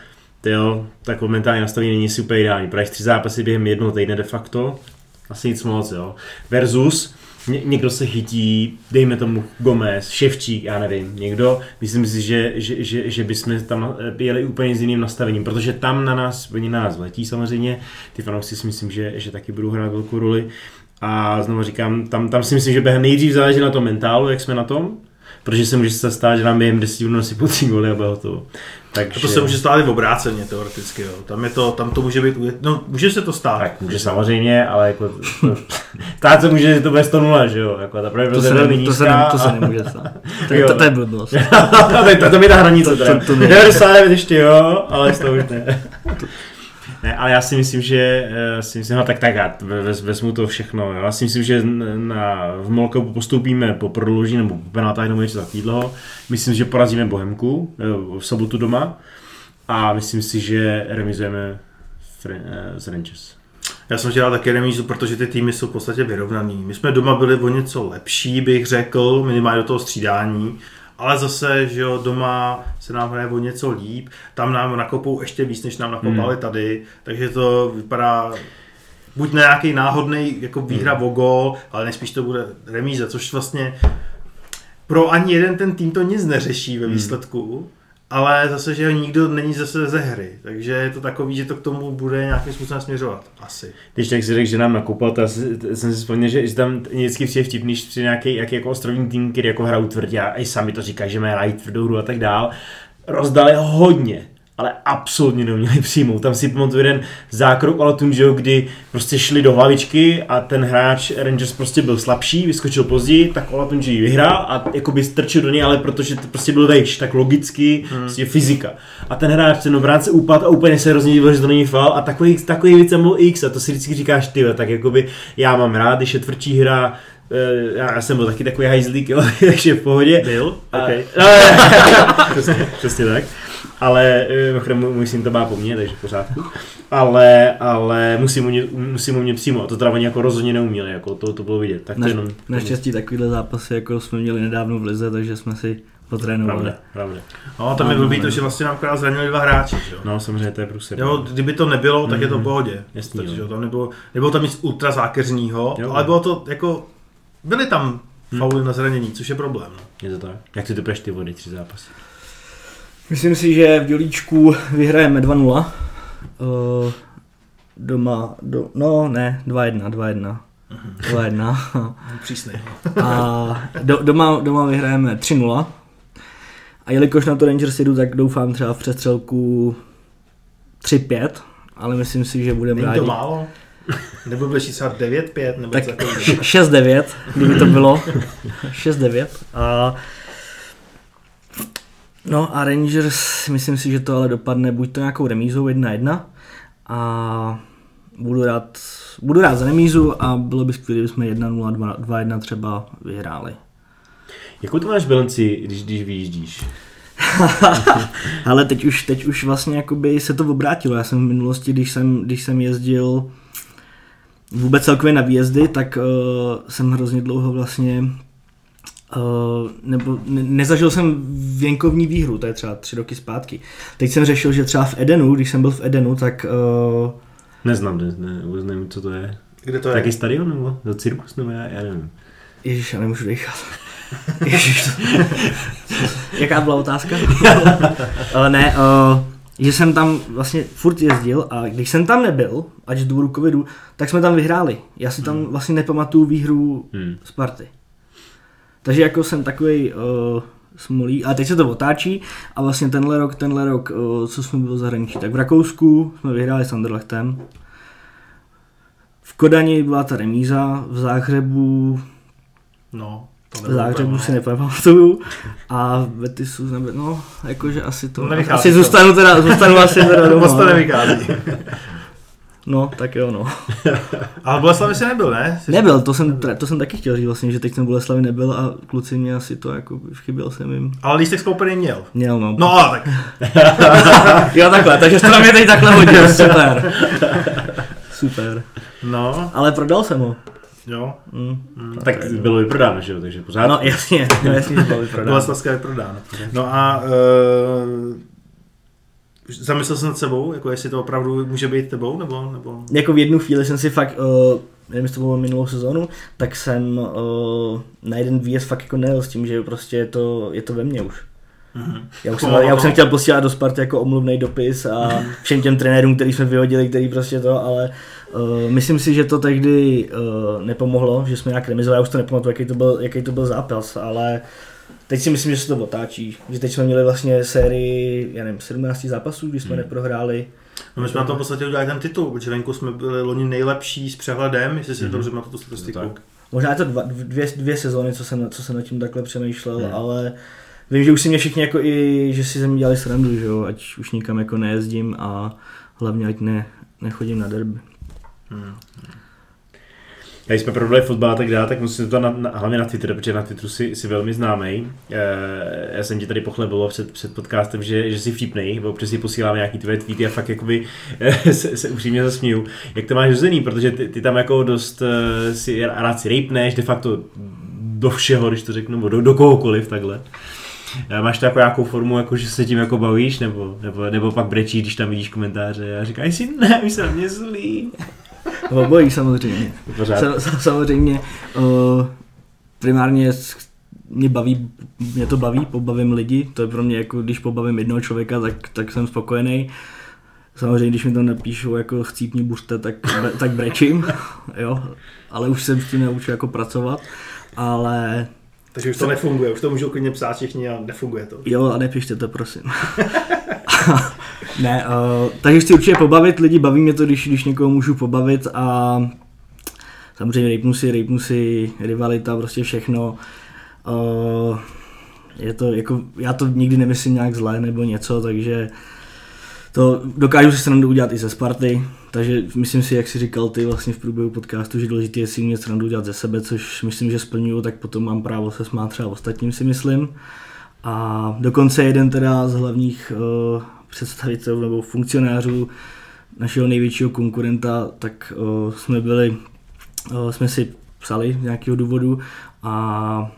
jo, tak momentálně nastavení není úplně ideální, protože tři zápasy během jednoho týdne de facto, asi nic moc, jo, versus ně, někdo se chytí, dejme tomu Gomez, Ševčík, já nevím, někdo, myslím si, že, že, že, že bychom tam jeli úplně s jiným nastavením, protože tam na nás, oni na nás letí samozřejmě, ty fanoušci si myslím, že, že taky budou hrát velkou roli. A znovu říkám, tam, tam si myslím, že během nejdřív záleží na tom mentálu, jak jsme na tom, protože se může se stát, že nám během 10 minut sypou tři góly a bude hotovo. Takže, A to se může stát i v obráceně teoreticky, jo. Tam, je to, tam to může být, no může se to stát. tak může samozřejmě, ale jako to, stát se může, že to bude 100 0, že jo, jako ta To se, pravděpodobnost je ne, velmi to, se nízká ne, to se nemůže stát. To, Jo. to, to je blbost. to, to, to, mi ta hranice To- teda. to- to ne. 99 ještě jo, ale z toho už ne. Ne, ale já si myslím, že eh, si myslím, no, tak tak já ve- ve- vezmu to všechno. Jo. Já si myslím, že na, v Molkovu postoupíme po prodloužení nebo po penáltách nebo něco takového. Myslím, že porazíme Bohemku eh, v sobotu doma a myslím si, že remizujeme eh, s Rangers. Já jsem chtěl taky remízu, protože ty týmy jsou v podstatě vyrovnaný. My jsme doma byli o něco lepší, bych řekl, minimálně do toho střídání, ale zase, že jo, doma se nám hraje o něco líp, tam nám nakopou ještě víc, než nám nakopali Hmm. tady, takže to vypadá buď na nějaký náhodný jako výhra Hmm. o gol, ale nejspíš to bude remíza, což vlastně pro ani jeden ten tým to nic neřeší ve Hmm. výsledku, ale zase, že nikdo není zase ze hry, takže je to takový, že to k tomu bude nějakým způsobem směřovat, asi. Když tak si řekl, že nám nakopal, to já si- t- jsem si vzpomněl, že, tam vždycky přijde vtipný, když přijde nějaký jak, jako ostrovní tým, který jako hrajou tvrdě a i sami to říkají, že mají tvrdou hru a tak dál. Rozdali hodně, ale absolutně neuměli přijmout. Tam si pamatuju jeden zákrok Alatun, že jo, kdy prostě šli do hlavičky a ten hráč Rangers prostě byl slabší, vyskočil později, tak Alatun ji vyhrál a jakoby strčil do něj, ale protože to prostě byl vejš, tak logicky, hmm. prostě fyzika. A ten hráč, ten obránce upad a úplně se hrozně divil, že to není fal a takový, takový věc byl X a to si vždycky říkáš ty, tak jakoby já mám rád, když je tvrdší hra, eh, já jsem byl taky takový hajzlík, jo, takže v pohodě. Byl? A- Okay. No, přesně, přesně tak. Ale eh, mimochodem můj- můj syn to má po mně, takže v pořádku. Ale, ale musím, umě, musím umět přímo. A to teda oni jako rozhodně neuměli, jako to, to bylo vidět. Tak to Naš, jenom... naštěstí takovýhle zápasy, jako jsme měli nedávno v Lize, takže jsme si potrénovali. Pravda, pravda. No, tam je blbý to, že vlastně nám akorát zranili dva hráči, že jo. No samozřejmě to je průser. Jo, kdyby to nebylo, tak je to v Mhm. pohodě. Jasný, Takže, jo. tam nebylo, nebylo tam nic ultra zákeřního, Jo. ale bylo to jako, byly tam Hmm. fauly na zranění, což je problém. No. Je to tak? Jak ty typuješ ty vody, tři zápasy? Myslím si, že v Dělíčku vyhrajeme 2-0. Uh, doma, do, no ne, 2-1, 2-1. 2-1. Přísný. A do, doma, doma vyhrajeme 3-0. A jelikož na to Rangers jdu, tak doufám třeba v přestřelku 3-5, ale myslím si, že budeme rádi. to málo? Nebo bude třeba 9-5, nebo Tak něco takového. 6-9, kdyby to bylo. 6-9. A No a Rangers, myslím si, že to ale dopadne buď to nějakou remízou 1-1 a budu rád, budu rád za remízu a bylo by skvělé, kdybychom 1-0, 2-1 třeba vyhráli. Jakou to máš bilanci, když, když vyjíždíš? Ale teď už, teď už vlastně jakoby se to obrátilo. Já jsem v minulosti, když jsem, když jsem jezdil vůbec celkově na výjezdy, tak uh, jsem hrozně dlouho vlastně Uh, nebo ne, nezažil jsem věnkovní výhru, to je třeba tři roky zpátky. Teď jsem řešil, že třeba v Edenu, když jsem byl v Edenu, tak uh, Neznám, ne, ne, vůbec nevím, co to je. Kde to je? Taky stadion nebo? Do cirkus nebo já, já nevím. Ježíš, já nemůžu dechat. Ježiš. Jaká byla otázka? uh, ne, uh, že jsem tam vlastně furt jezdil a když jsem tam nebyl, ať z důvodu covidu, tak jsme tam vyhráli. Já si tam vlastně nepamatuju výhru Hmm. Sparty. Takže jako jsem takový uh, smolí, a teď se to otáčí a vlastně tenhle rok, tenhle rok, uh, co jsme byli zahraničí, tak v Rakousku jsme vyhráli s Anderlechtem. V Kodani byla ta remíza, v Záhřebu No, to v Záhřebu si no. nepamatuju. A v Betisu byli- no, jakože asi to, No, asi to. zůstanu teda, zůstanu asi teda doma. Moc to nevychází. No, tak jo, no. Ale v Boleslavi jsi nebyl, ne? Jsi Nebyl, to jsem, to jsem taky chtěl říct vlastně, že teď jsem v Boleslavi nebyl a kluci mě asi to jako chyběl jsem jim. Ale lístek skoupený měl. Měl, no. No ale tak. jo, takhle, takže to na mě teď takhle hodil, super. Super. No, Ale prodal jsem ho. jo. Mm. Tak bylo vyprodáno, že jo, takže pořád. No jasně, no, jasně, že byl vyprodán. Boleslavská je prodána. No a uh, zamyslel jsem nad sebou, jako jestli to opravdu může být tebou, nebo, nebo... Jako v jednu chvíli jsem si fakt, uh, nevím, jestli to bylo minulou sezónu, tak jsem uh, na jeden výjezd fakt jako nejel s tím, že prostě je to, je to ve mně už. Mhm. Já už, jsem, já už jsem chtěl posílat do Sparty jako omluvný dopis a všem těm trenérům, který jsme vyhodili, který prostě to, ale uh, myslím si, že to tehdy uh, nepomohlo, že jsme nějak remizovali, já už to nepamatuju, jaký to byl, jaký to byl zápas, ale teď si myslím, že se to otáčí, že teď jsme měli vlastně sérii, já nevím, 17 zápasů, kdy jsme Hmm. neprohráli, No my jsme na tom v podstatě udělali ten titul, protože venku jsme byli loni nejlepší s přehledem, jestli si Mhm. dobře máte tu statistiku. No tak. Možná je to dva, dvě, dvě sezóny, co jsem, co jsem nad tím takhle přemýšlel, Hmm. ale vím, že už si mě všichni jako i, že si ze mě dělali srandu, že jo, ať už nikam jako nejezdím a hlavně ať ne, nechodím na derby. Hmm. Když jsme probrali fotbal a tak dále, tak musím to na, na, hlavně na Twitter, protože na Twitteru si, si velmi známý. E, já jsem ti tady pochlebilo před, před podcastem, že, že jsi vtipnej, bo občas si posílám nějaký tvoje tweety a fakt jakoby e, se, se, upřímně zasměju. Jak to máš hozený, protože ty, ty tam jako dost e, si rád si rejpneš, de facto do všeho, když to řeknu, nebo do, do kohokoliv takhle. Máš jako nějakou formu, jako že se tím jako bavíš, nebo, nebo, nebo pak brečíš, když tam vidíš komentáře a říkáš si, ne, už se na mě zlý. Obojí samozřejmě. Pořád. Sa, sa, samozřejmě uh, primárně mě baví, mě to baví, pobavím lidi, to je pro mě jako, když pobavím jednoho člověka, tak, tak jsem spokojený. Samozřejmě, když mi tam napíšou jako chcípni buřte, tak, tak brečím, jo, ale už jsem s tím naučil jako pracovat, ale Takže už to nefunguje, už to můžou klidně psát všichni a nefunguje to. Jo, a nepište to, prosím. ne, uh, takže chci určitě pobavit lidi, baví mě to, když, když někoho můžu pobavit a samozřejmě rejpnu si, rejpnu si rivalita, prostě všechno. Uh, je to jako, já to nikdy nemyslím nějak zlé nebo něco, takže to dokážu si srandu udělat i ze Sparty, takže myslím si, jak si říkal ty vlastně v průběhu podcastu, že důležité je si umět srandu udělat ze sebe, což myslím, že splňuju, tak potom mám právo se smát třeba ostatním si myslím. A dokonce jeden teda z hlavních uh, představitelů nebo funkcionářů našeho největšího konkurenta, tak uh, jsme byli, uh, jsme si psali z nějakého důvodu a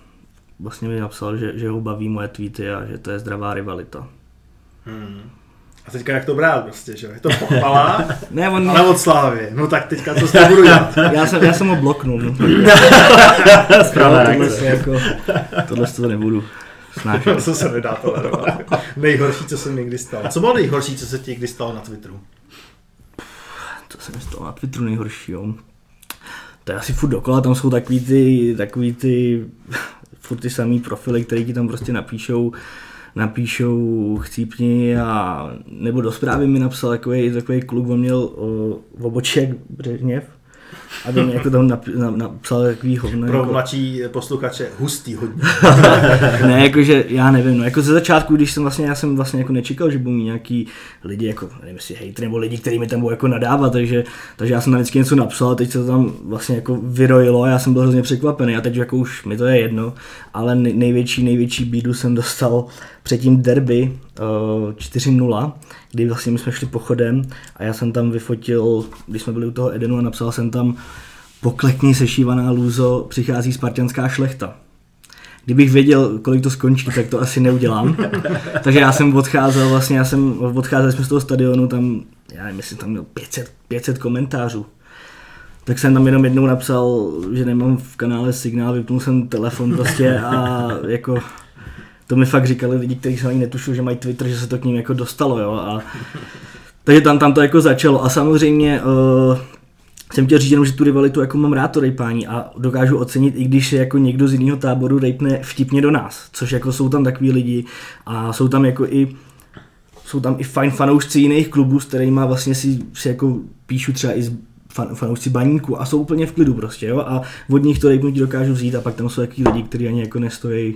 vlastně mi napsal, že, že ho baví moje tweety a že to je zdravá rivalita. Hmm. A teďka jak to brát prostě, že jo? Je to pochvala, Ne, on ale od slávy. No tak teďka co s tím budu dělat? já, jsem, já jsem ho bloknul. No. Správná tohle, reakce. se jako, tohle to nebudu snášet. Co se nedá tolerovat. Nejhorší, co se mi kdy stalo. Co bylo nejhorší, co se ti kdy stalo na Twitteru? To se mi stalo na Twitteru nejhorší, jo. To je asi furt dokola, tam jsou takový ty, takový ty, furt ty samý profily, který ti tam prostě napíšou, napíšou chcípni a nebo do zprávy mi napsal takový, takový kluk, on měl v oboček Břehněv, aby mi jako tam na, napsal takový hovno. Pro jako, mladší posluchače hustý hodně. ne, jakože já nevím, no jako ze začátku, když jsem vlastně, já jsem vlastně jako nečekal, že budou mít nějaký lidi jako, nevím jestli hejtry nebo lidi, kteří mi tam budou jako nadávat, takže, takže já jsem tam vždycky něco napsal a teď se to tam vlastně jako vyrojilo a já jsem byl hrozně překvapený a teď jako už mi to je jedno, ale nej- největší, největší bídu jsem dostal před tím derby uh, 4-0, kdy vlastně my jsme šli pochodem a já jsem tam vyfotil, když jsme byli u toho Edenu a napsal jsem tam poklekni sešívaná lůzo, přichází spartianská šlechta. Kdybych věděl, kolik to skončí, tak to asi neudělám. Takže já jsem odcházel, vlastně já jsem, odcházeli jsme z toho stadionu, tam, já nevím, jestli tam měl 500, 500 komentářů. Tak jsem tam jenom jednou napsal, že nemám v kanále signál, vypnul jsem telefon prostě a jako to mi fakt říkali lidi, kteří jsem ani netušil, že mají Twitter, že se to k ním jako dostalo, jo. A, takže tam, tam to jako začalo a samozřejmě uh, jsem chtěl říct jenom, že tu rivalitu jako mám rád to rejpání a dokážu ocenit, i když je jako někdo z jiného táboru rejpne vtipně do nás, což jako jsou tam takový lidi a jsou tam jako i jsou tam i fajn fanoušci jiných klubů, s kterými vlastně si, si jako píšu třeba i z fan, fanoušci baníku a jsou úplně v klidu prostě, jo, a od nich to rejpnutí dokážu vzít a pak tam jsou takový lidi, kteří ani jako nestojí,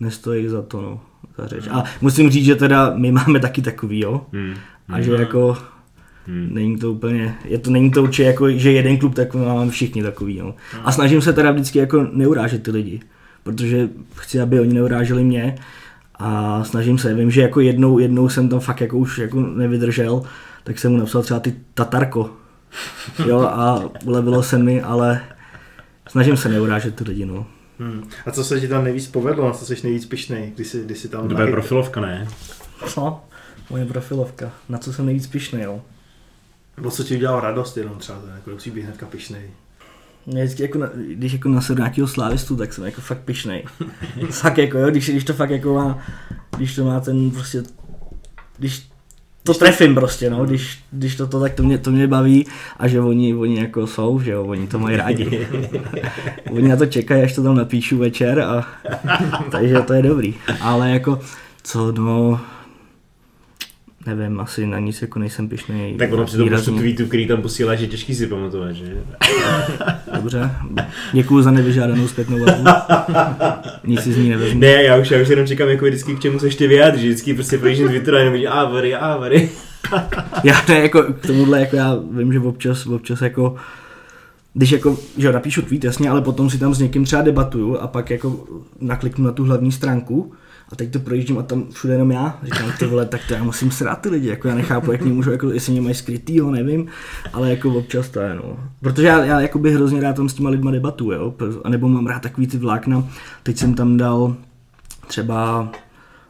nestojí za to, no, za řeč. A musím říct, že teda my máme taky takový, jo, Hmm. a že jako Hmm. Není to úplně, je to, není to určitě jako, že jeden klub takový máme všichni takový, no. A snažím se teda vždycky jako neurážet ty lidi, protože chci, aby oni neuráželi mě a snažím se, vím, že jako jednou, jednou jsem tam fakt jako už jako nevydržel, tak jsem mu napsal třeba ty Tatarko, jo, a ulevilo se mi, ale snažím se neurážet ty lidi, no. Hmm. A co se ti tam nejvíc povedlo, na co jsi nejvíc pišnej, když jsi, když jsi tam... Tvoje profilovka, ne? Co? Moje profilovka. Na co jsem nejvíc pišnej, jo? Nebo co ti udělalo radost jenom třeba, to jako musí být hnedka pišnej. Vždycky jako, na, když jako na nějakého slávistu, tak jsem jako fakt pišnej. fakt jako jo, když, když to fakt jako má, když to má ten prostě, když to trefím prostě, no, když, když to, to tak to mě, to mě baví a že oni, oni jako jsou, že jo, oni to mají rádi. oni na to čekají, až to tam napíšu večer a takže to je dobrý. Ale jako, co no, nevím, asi na nic jako nejsem pišný. Tak ono při tom počtu tweetů, který tam posílá, že těžký si pamatovat, že? Dobře, děkuji za nevyžádanou zpětnou vazbu. Nic si z ní nevezmu. Ne, já už, já už jenom čekám jako vždycky k čemu se ještě vyjádří, vždycky prostě projíždím Twitter a jenom vidím ávary, ávary. já ne, jako k tomuhle, jako já vím, že občas, občas jako když jako, že napíšu tweet, jasně, ale potom si tam s někým třeba debatuju a pak jako nakliknu na tu hlavní stránku a teď to projíždím a tam všude jenom já. Říkám, ty vole, tak to já musím srát ty lidi, jako já nechápu, jak mě můžu, jako, jestli mě mají skrytýho, nevím, ale jako občas to je, no. Protože já, já jako bych hrozně rád tam s těma lidma debatu, jo, a nebo mám rád takový ty vlákna, teď jsem tam dal třeba,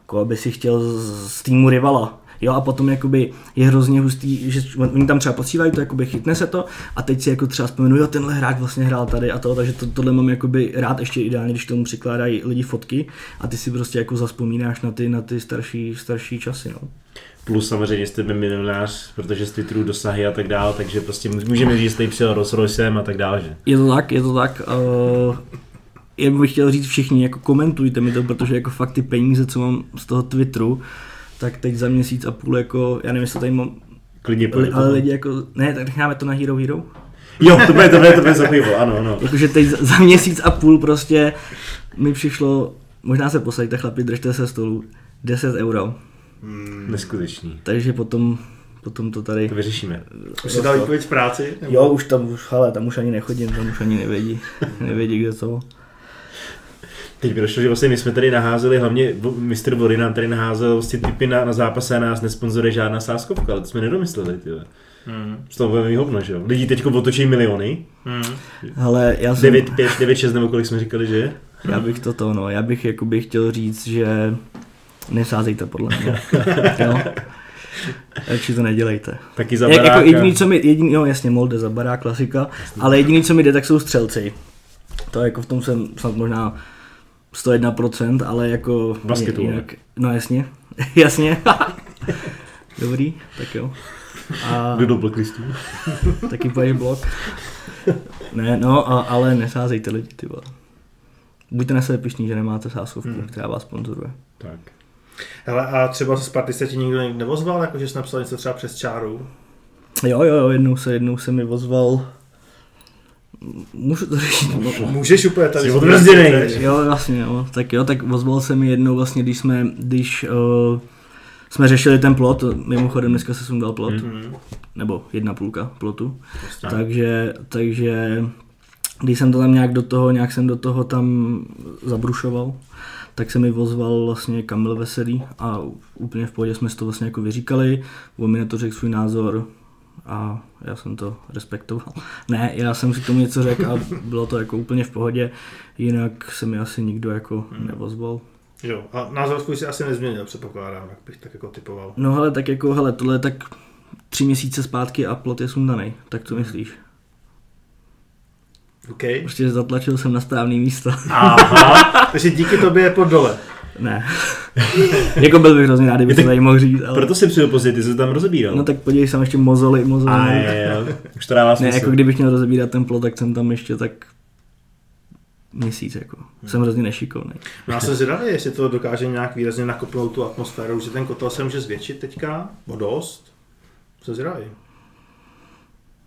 jako aby si chtěl z, z týmu rivala, Jo, a potom jakoby je hrozně hustý, že oni tam třeba posílají to, jakoby chytne se to a teď si jako třeba vzpomenu, jo, tenhle hráč vlastně hrál tady a to, takže to, tohle mám jakoby rád ještě ideálně, když tomu přikládají lidi fotky a ty si prostě jako zaspomínáš na ty, na ty starší, starší časy, no. Plus samozřejmě jste milionář, protože z Twitteru dosahy a tak dále, takže prostě můžeme říct, že přijel Rolls Roycem a tak dále, že? Je to tak, je to tak. Uh, jen bych chtěl říct všichni, jako komentujte mi to, protože jako fakt ty peníze, co mám z toho Twitteru, tak teď za měsíc a půl jako, já nevím, jestli tady mám, Klidně li, ale lidi jako, ne, tak necháme to na Hero Hero. Jo, to bude, to bude, to bude za pivo, ano, ano. Jakože teď za měsíc a půl prostě mi přišlo, možná se posaďte chlapi, držte se stolu, 10 euro. Hmm. Neskutečný. Takže potom, potom to tady... To vyřešíme. Už si dal výpověď z práci? Nebo? Jo, už tam, už, ale tam už ani nechodím, tam už ani nevědí, nevědí, kde to. Teď mi došlo, že vlastně my jsme tady naházeli, hlavně Mr. Vody nám tady naházel vlastně typy na, na zápase a nás nesponzoruje žádná sáskovka, ale to jsme nedomysleli, ty. Hmm. Z toho budeme hovno, že jo? Lidi teď otočí miliony. Hmm. Ale já jsem... 9, 5, 9, 6 nebo kolik jsme říkali, že? Já bych to no, já bych jakoby chtěl říct, že nesázejte podle mě. jo? Radši to nedělejte. Taky za baráka. Jako jediný, co mi, jediný, no jasně, molde za barák, klasika, ale jediný, co mi jde, tak jsou střelci. To jako v tom jsem snad možná 101%, ale jako... Basketu, jinak, No jasně, jasně. Dobrý, tak jo. A... Do blocklistů. taky pojď blok. Ne, no, a, ale nesázejte lidi, ty vole. Buďte na sebe pišní, že nemáte sásovku, hmm. která vás sponzoruje. Tak. Hele, a třeba z Sparty se ti nikdo nevozval, jako že jsi napsal něco třeba přes čáru? Jo, jo, jo, jednou se, jednou se mi vozval Můžu to říct? Můžeš úplně tady. Jsi Jo, vlastně, jo. Tak jo, tak ozval se mi jednou vlastně, když jsme, když uh, jsme řešili ten plot, mimochodem dneska se sundal plot, mm-hmm. nebo jedna půlka plotu, Just takže, takže když jsem to tam nějak do toho, nějak jsem do toho tam zabrušoval, tak se mi ozval vlastně Kamil Veselý a úplně v pohodě jsme si to vlastně jako vyříkali, on mi na to řekl svůj názor, a já jsem to respektoval. Ne, já jsem si k tomu něco řekl a bylo to jako úplně v pohodě, jinak se mi asi nikdo jako hmm. nevozval. Jo, a názor si asi nezměnil, předpokládám, jak bych tak jako typoval. No hele, tak jako, hele, tohle je tak tři měsíce zpátky a plot je sundaný, tak co hmm. myslíš? OK. Prostě zatlačil jsem na správný místo. Aha, takže díky tobě je pod dole. Ne. jako byl bych hrozně rád, kdyby to tady mohl říct. Ale... Proto si přijel později, ty jsi tam rozebíral. No tak podívej se, ještě mozoly, mozoly. A je, je, už to dává smysl. Ne, jako kdybych měl rozebírat ten plot, tak jsem tam ještě tak měsíc, jako. Hmm. Jsem hrozně nešikovný. No já jsem zvědavý, jestli to dokáže nějak výrazně nakopnout tu atmosféru, že ten kotel se může zvětšit teďka o dost. Jsem zvědavý.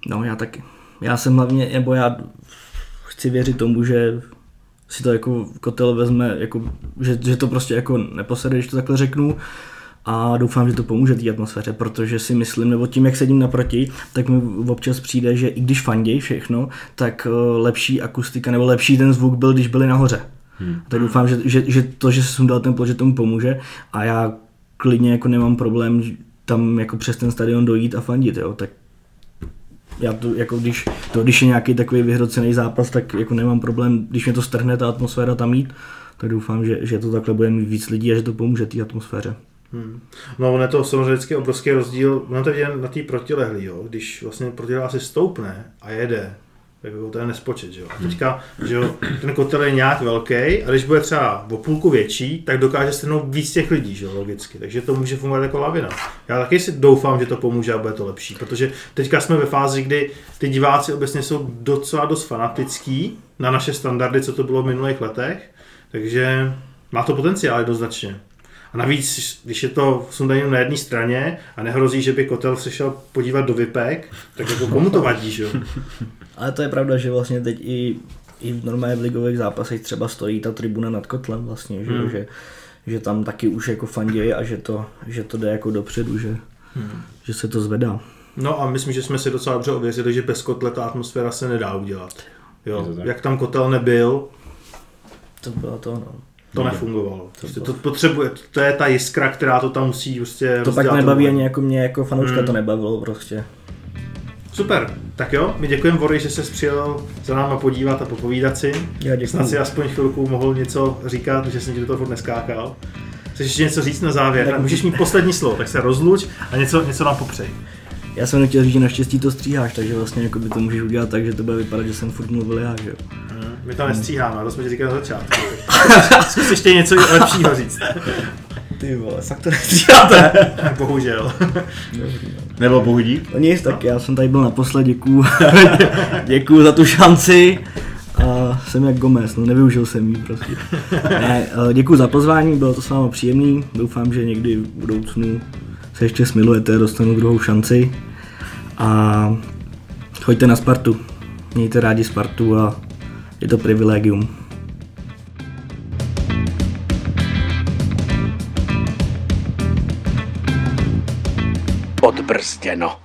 No já taky. Já jsem hlavně, nebo já chci věřit tomu, že si to jako kotel vezme, jako, že, že to prostě jako neposede, když to takhle řeknu. a doufám, že to pomůže té atmosféře, protože si myslím, nebo tím, jak sedím naproti, tak mi občas přijde, že i když fandějí všechno, tak eh, lepší akustika nebo lepší ten zvuk byl, když byli nahoře. Hmm. Tak doufám, že, že, že to, že jsem dal ten plot, že tomu pomůže a já klidně jako nemám problém tam jako přes ten stadion dojít a fandit, jo, tak já to, jako když, to, když je nějaký takový vyhrocený zápas, tak jako nemám problém, když mě to strhne ta atmosféra tam jít, tak doufám, že, že to takhle bude mít víc lidí a že to pomůže té atmosféře. Hmm. No, on je to samozřejmě vždycky obrovský rozdíl, no to je na té protilehlý, jo. když vlastně protilehlá si stoupne a jede, jako to je nespočet, že jo. A teďka, že jo, ten kotel je nějak velký a když bude třeba o půlku větší, tak dokáže strhnout víc těch lidí, že jo, logicky. Takže to může fungovat jako lavina. Já taky si doufám, že to pomůže a bude to lepší, protože teďka jsme ve fázi, kdy ty diváci obecně jsou docela dost fanatický na naše standardy, co to bylo v minulých letech, takže má to potenciál jednoznačně. A navíc, když je to sundaní na jedné straně a nehrozí, že by kotel se šel podívat do vypek, tak jako komu to vadí, že jo? Ale to je pravda, že vlastně teď i, i v normálně v ligových zápasech třeba stojí ta tribuna nad kotlem vlastně, že, hmm. že, že tam taky už jako fandějí a že to, že to jde jako dopředu, že, hmm. že se to zvedá. No a myslím, že jsme si docela dobře ověřili, že bez kotle ta atmosféra se nedá udělat. Jo, jak tam kotel nebyl, to bylo to, no. To nefungovalo. To, prostě to, potřebuje, to je ta jiskra, která to tam musí prostě To pak nebaví ani jako mě, jako fanouška hmm. to nebavilo prostě. Super, tak jo, my děkujeme Vory, že jsi přijel za náma podívat a popovídat si. Já děkuji. Snad si aspoň chvilku mohl něco říkat, že jsem ti do toho furt neskákal. Chceš ještě něco říct na závěr? Tak můžeš mít poslední slovo, tak se rozluč a něco, něco nám popřej. Já jsem nechtěl říct, že naštěstí to stříháš, takže vlastně jako by to můžeš udělat tak, že to bude vypadat, že jsem furt mluvil já, že jo. Hmm, my to nestříháme, to jsme ti říkali na začátku. Zkus ještě něco lepšího říct. Ty vole, fakt to nestříháte. Bohužel. Nebo bohu dík. No nic, tak já jsem tady byl naposled, děkuju. děkuju za tu šanci. A jsem jak Gomez, no nevyužil jsem ji prostě. Ne, děkuji za pozvání, bylo to s vámi příjemný. Doufám, že někdy v budoucnu se ještě smilujete, dostanu druhou šanci. A choďte na Spartu. Mějte rádi Spartu a je to privilegium. Odbrzděno.